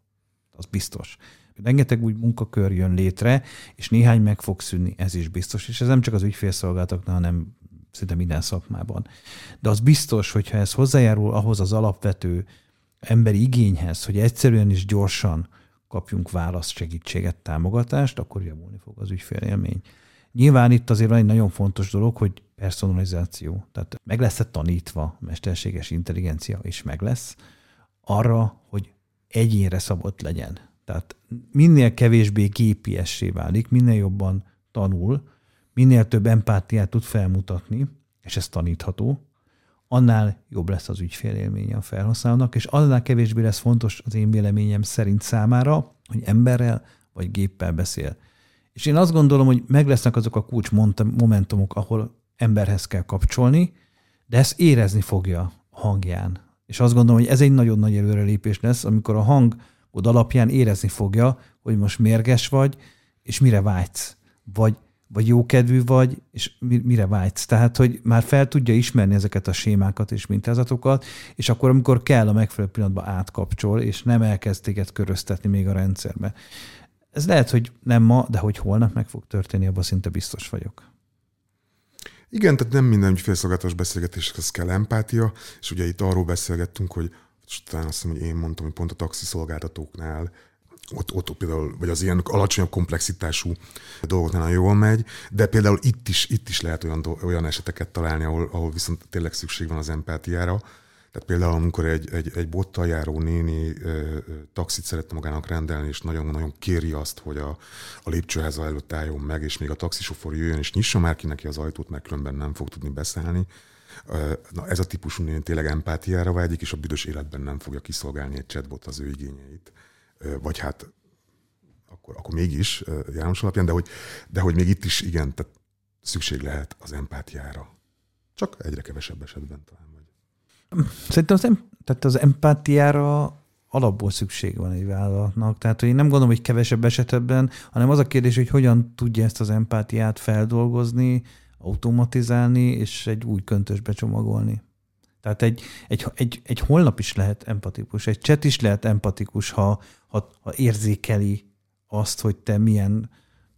Az biztos. Rengeteg úgy munkakör jön létre, és néhány meg fog szűnni, ez is biztos. És ez nem csak az ügyfélszolgálatoknál, hanem szinte minden szakmában. De az biztos, hogyha ez hozzájárul ahhoz az alapvető emberi igényhez, hogy egyszerűen és gyorsan kapjunk választ, segítséget, támogatást, akkor javulni fog az ügyfélélmény. Nyilván itt azért van egy nagyon fontos dolog, hogy personalizáció. Tehát meg lesz-e tanítva a mesterséges intelligencia, és meg lesz, arra, hogy egyénre szabott legyen. Tehát minél kevésbé gépiessé válik, minél jobban tanul, minél több empátiát tud felmutatni, és ez tanítható, annál jobb lesz az ügyfélélménye a felhasználónak, és annál kevésbé lesz fontos az én véleményem szerint számára, hogy emberrel vagy géppel beszél. És én azt gondolom, hogy meg lesznek azok a kulcs momentumok, ahol emberhez kell kapcsolni, de ezt érezni fogja hangján. És azt gondolom, hogy ez egy nagyon nagy előrelépés lesz, amikor a hangod alapján érezni fogja, hogy most mérges vagy, és mire vágysz. Vagy vagy jókedvű vagy, és mire vágysz. Tehát, hogy már fel tudja ismerni ezeket a sémákat és mintázatokat, és akkor, amikor kell a megfelelő pillanatban átkapcsol, és nem elkezd téged köröztetni még a rendszerbe. Ez lehet, hogy nem ma, de hogy holnap meg fog történni, abban szinte biztos vagyok. Igen, tehát nem minden ügyfélszolgálatos beszélgetéshez kell empátia, és ugye itt arról beszélgettünk, hogy talán azt hiszem, hogy én mondtam, hogy pont a taxiszolgáltatóknál ott, ott például, vagy az ilyen alacsonyabb komplexitású dolgoknál jól megy, de például itt is, itt is lehet olyan, olyan eseteket találni, ahol, ahol viszont tényleg szükség van az empátiára. Tehát például, amikor egy, egy, egy bottal járó néni ö, taxit szeretne magának rendelni, és nagyon-nagyon kéri azt, hogy a, a lépcsőháza előtt álljon meg, és még a taxisofor jöjjön, és nyissa már ki neki az ajtót, mert különben nem fog tudni beszállni. Na, ez a típusú néni tényleg empátiára vágyik, és a büdös életben nem fogja kiszolgálni egy chatbot az ő igényeit vagy hát akkor, akkor mégis János alapján, de hogy, de hogy még itt is igen, tehát szükség lehet az empátiára. Csak egyre kevesebb esetben talán. Vagy. Szerintem az, em- tehát az empátiára alapból szükség van egy vállalatnak. Tehát hogy én nem gondolom, hogy kevesebb esetben, hanem az a kérdés, hogy hogyan tudja ezt az empátiát feldolgozni, automatizálni, és egy új köntösbe csomagolni. Tehát egy, egy, egy, egy holnap is lehet empatikus, egy chat is lehet empatikus, ha, ha, ha érzékeli azt, hogy te milyen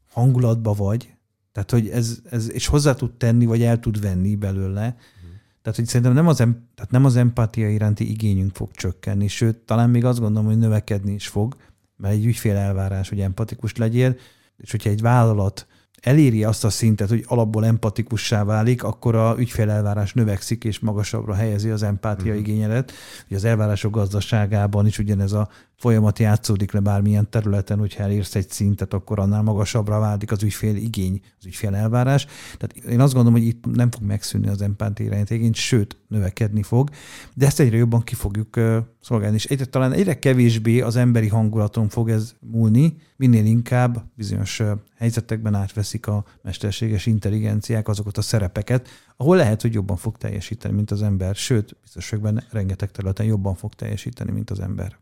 hangulatba vagy, tehát, hogy ez, ez, és hozzá tud tenni, vagy el tud venni belőle. Uh-huh. Tehát, hogy szerintem nem az, em, tehát nem az empátia iránti igényünk fog csökkenni, sőt, talán még azt gondolom, hogy növekedni is fog, mert egy ügyfél elvárás, hogy empatikus legyél, és hogyha egy vállalat eléri azt a szintet, hogy alapból empatikussá válik, akkor a ügyfélelvárás növekszik és magasabbra helyezi az empátia uh-huh. igényelet. Ugye az elvárások gazdaságában is ugyanez a folyamat játszódik le bármilyen területen, hogyha elérsz egy szintet, akkor annál magasabbra válik az ügyfél igény, az ügyfél elvárás. Tehát én azt gondolom, hogy itt nem fog megszűnni az empátia irányít igény, sőt, növekedni fog, de ezt egyre jobban ki fogjuk szolgálni. És egyre, talán egyre kevésbé az emberi hangulaton fog ez múlni, minél inkább bizonyos helyzetekben átveszik a mesterséges intelligenciák azokat a szerepeket, ahol lehet, hogy jobban fog teljesíteni, mint az ember, sőt, biztos, hogy benne rengeteg területen jobban fog teljesíteni, mint az ember.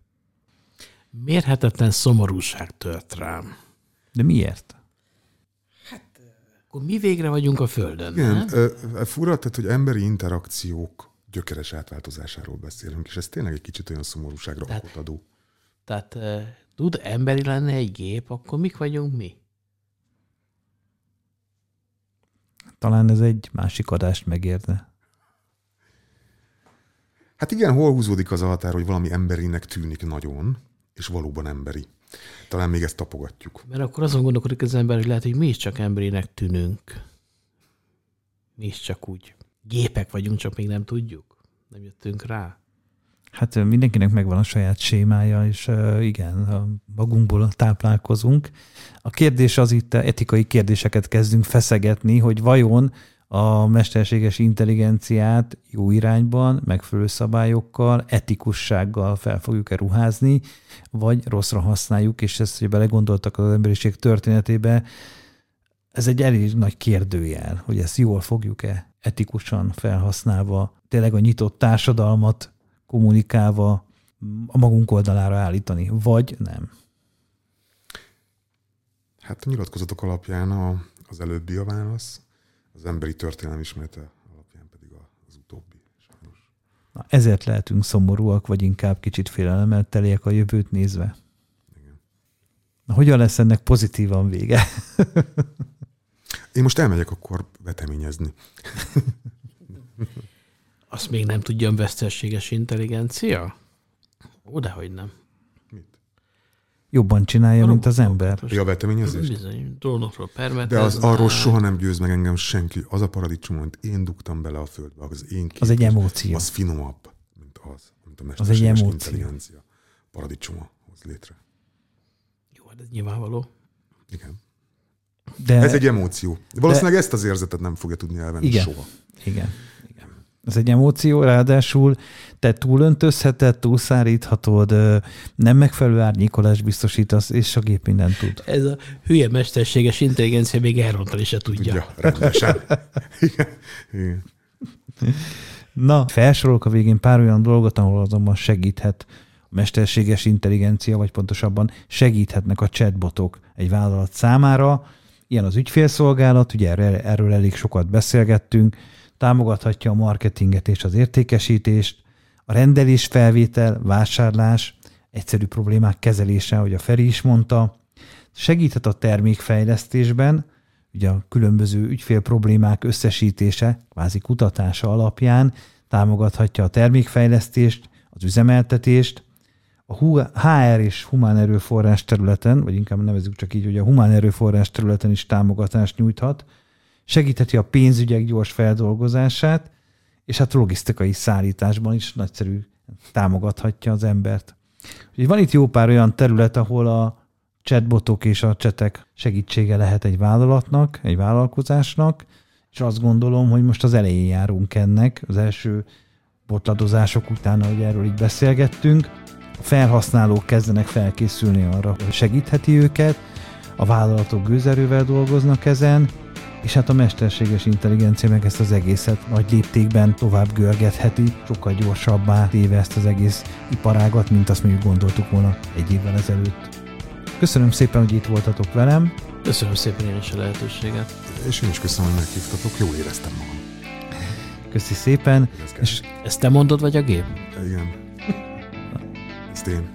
Mérhetetlen szomorúság tört rám. De miért? Hát, akkor mi végre vagyunk a Földön, Igen, fura, tehát, hogy emberi interakciók gyökeres átváltozásáról beszélünk, és ez tényleg egy kicsit olyan szomorúságra tehát, okot adó. Tehát tud emberi lenne egy gép, akkor mik vagyunk mi? Talán ez egy másik adást megérne. Hát igen, hol húzódik az a határ, hogy valami emberinek tűnik nagyon, és valóban emberi. Talán még ezt tapogatjuk. Mert akkor azon gondolkodik az ember, hogy lehet, hogy mi is csak emberinek tűnünk. Mi is csak úgy gépek vagyunk, csak még nem tudjuk. Nem jöttünk rá. Hát mindenkinek megvan a saját sémája, és igen, magunkból táplálkozunk. A kérdés az itt, etikai kérdéseket kezdünk feszegetni, hogy vajon a mesterséges intelligenciát jó irányban, megfelelő szabályokkal, etikussággal fel fogjuk-e ruházni, vagy rosszra használjuk, és ezt, hogy belegondoltak az emberiség történetébe, ez egy elég nagy kérdőjel, hogy ezt jól fogjuk-e etikusan felhasználva, tényleg a nyitott társadalmat kommunikálva a magunk oldalára állítani, vagy nem? Hát a nyilatkozatok alapján a, az előbbi a válasz, az emberi történelem ismerete alapján pedig az utóbbi. Sajnos. Na, ezért lehetünk szomorúak, vagy inkább kicsit félelemmel teliek a jövőt nézve. Igen. Na, hogyan lesz ennek pozitívan vége? Én most elmegyek akkor veteményezni. Azt még nem tudja a mesterséges intelligencia? Ó, dehogy nem. Jobban csinálja, a mint az ember. Ja, a veteményezést? Bizony, drónokról permet. De az arról soha nem győz meg engem senki. Az a paradicsom, amit én dugtam bele a földbe, az én kép, Az egy emóció. Az finomabb, mint az, mint a mesterséges az egy emóció. intelligencia. Paradicsoma hoz létre. Jó, hát ez nyilvánvaló. Igen. De, Ez egy emóció. Valószínűleg de, ezt az érzetet nem fogja tudni elvenni igen, soha. Igen. Ez egy emóció, ráadásul te túlöntözheted, túlszáríthatod, nem megfelelő árnyékolás biztosítasz, és a gép mindent tud. Ez a hülye mesterséges intelligencia még elrontani se tudja. Tudja, rendesen. igen. igen. Na, felsorolok a végén pár olyan dolgot, ahol azonban segíthet a mesterséges intelligencia, vagy pontosabban segíthetnek a chatbotok egy vállalat számára. Ilyen az ügyfélszolgálat, ugye erről elég sokat beszélgettünk, támogathatja a marketinget és az értékesítést, a rendelés felvétel, vásárlás, egyszerű problémák kezelése, ahogy a Feri is mondta, segíthet a termékfejlesztésben, ugye a különböző ügyfél problémák összesítése, kvázi kutatása alapján támogathatja a termékfejlesztést, az üzemeltetést, a HR és humán erőforrás területen, vagy inkább nevezük csak így, hogy a humán erőforrás területen is támogatást nyújthat, segítheti a pénzügyek gyors feldolgozását, és hát logisztikai szállításban is nagyszerű támogathatja az embert. Úgyhogy van itt jó pár olyan terület, ahol a chatbotok és a csetek segítsége lehet egy vállalatnak, egy vállalkozásnak, és azt gondolom, hogy most az elején járunk ennek, az első botladozások után, ahogy erről így beszélgettünk. A felhasználók kezdenek felkészülni arra, hogy segítheti őket, a vállalatok gőzerővel dolgoznak ezen, és hát a mesterséges intelligencia meg ezt az egészet nagy léptékben tovább görgetheti, sokkal gyorsabbá téve ezt az egész iparágat, mint azt mondjuk gondoltuk volna egy évvel ezelőtt. Köszönöm szépen, hogy itt voltatok velem. Köszönöm szépen én is a lehetőséget. És én is köszönöm, hogy meghívtatok. Jól éreztem magam. Köszi szépen. És ezt te mondod, vagy a gép? Igen. Ezt én.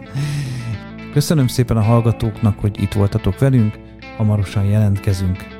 Köszönöm szépen a hallgatóknak, hogy itt voltatok velünk. Hamarosan jelentkezünk.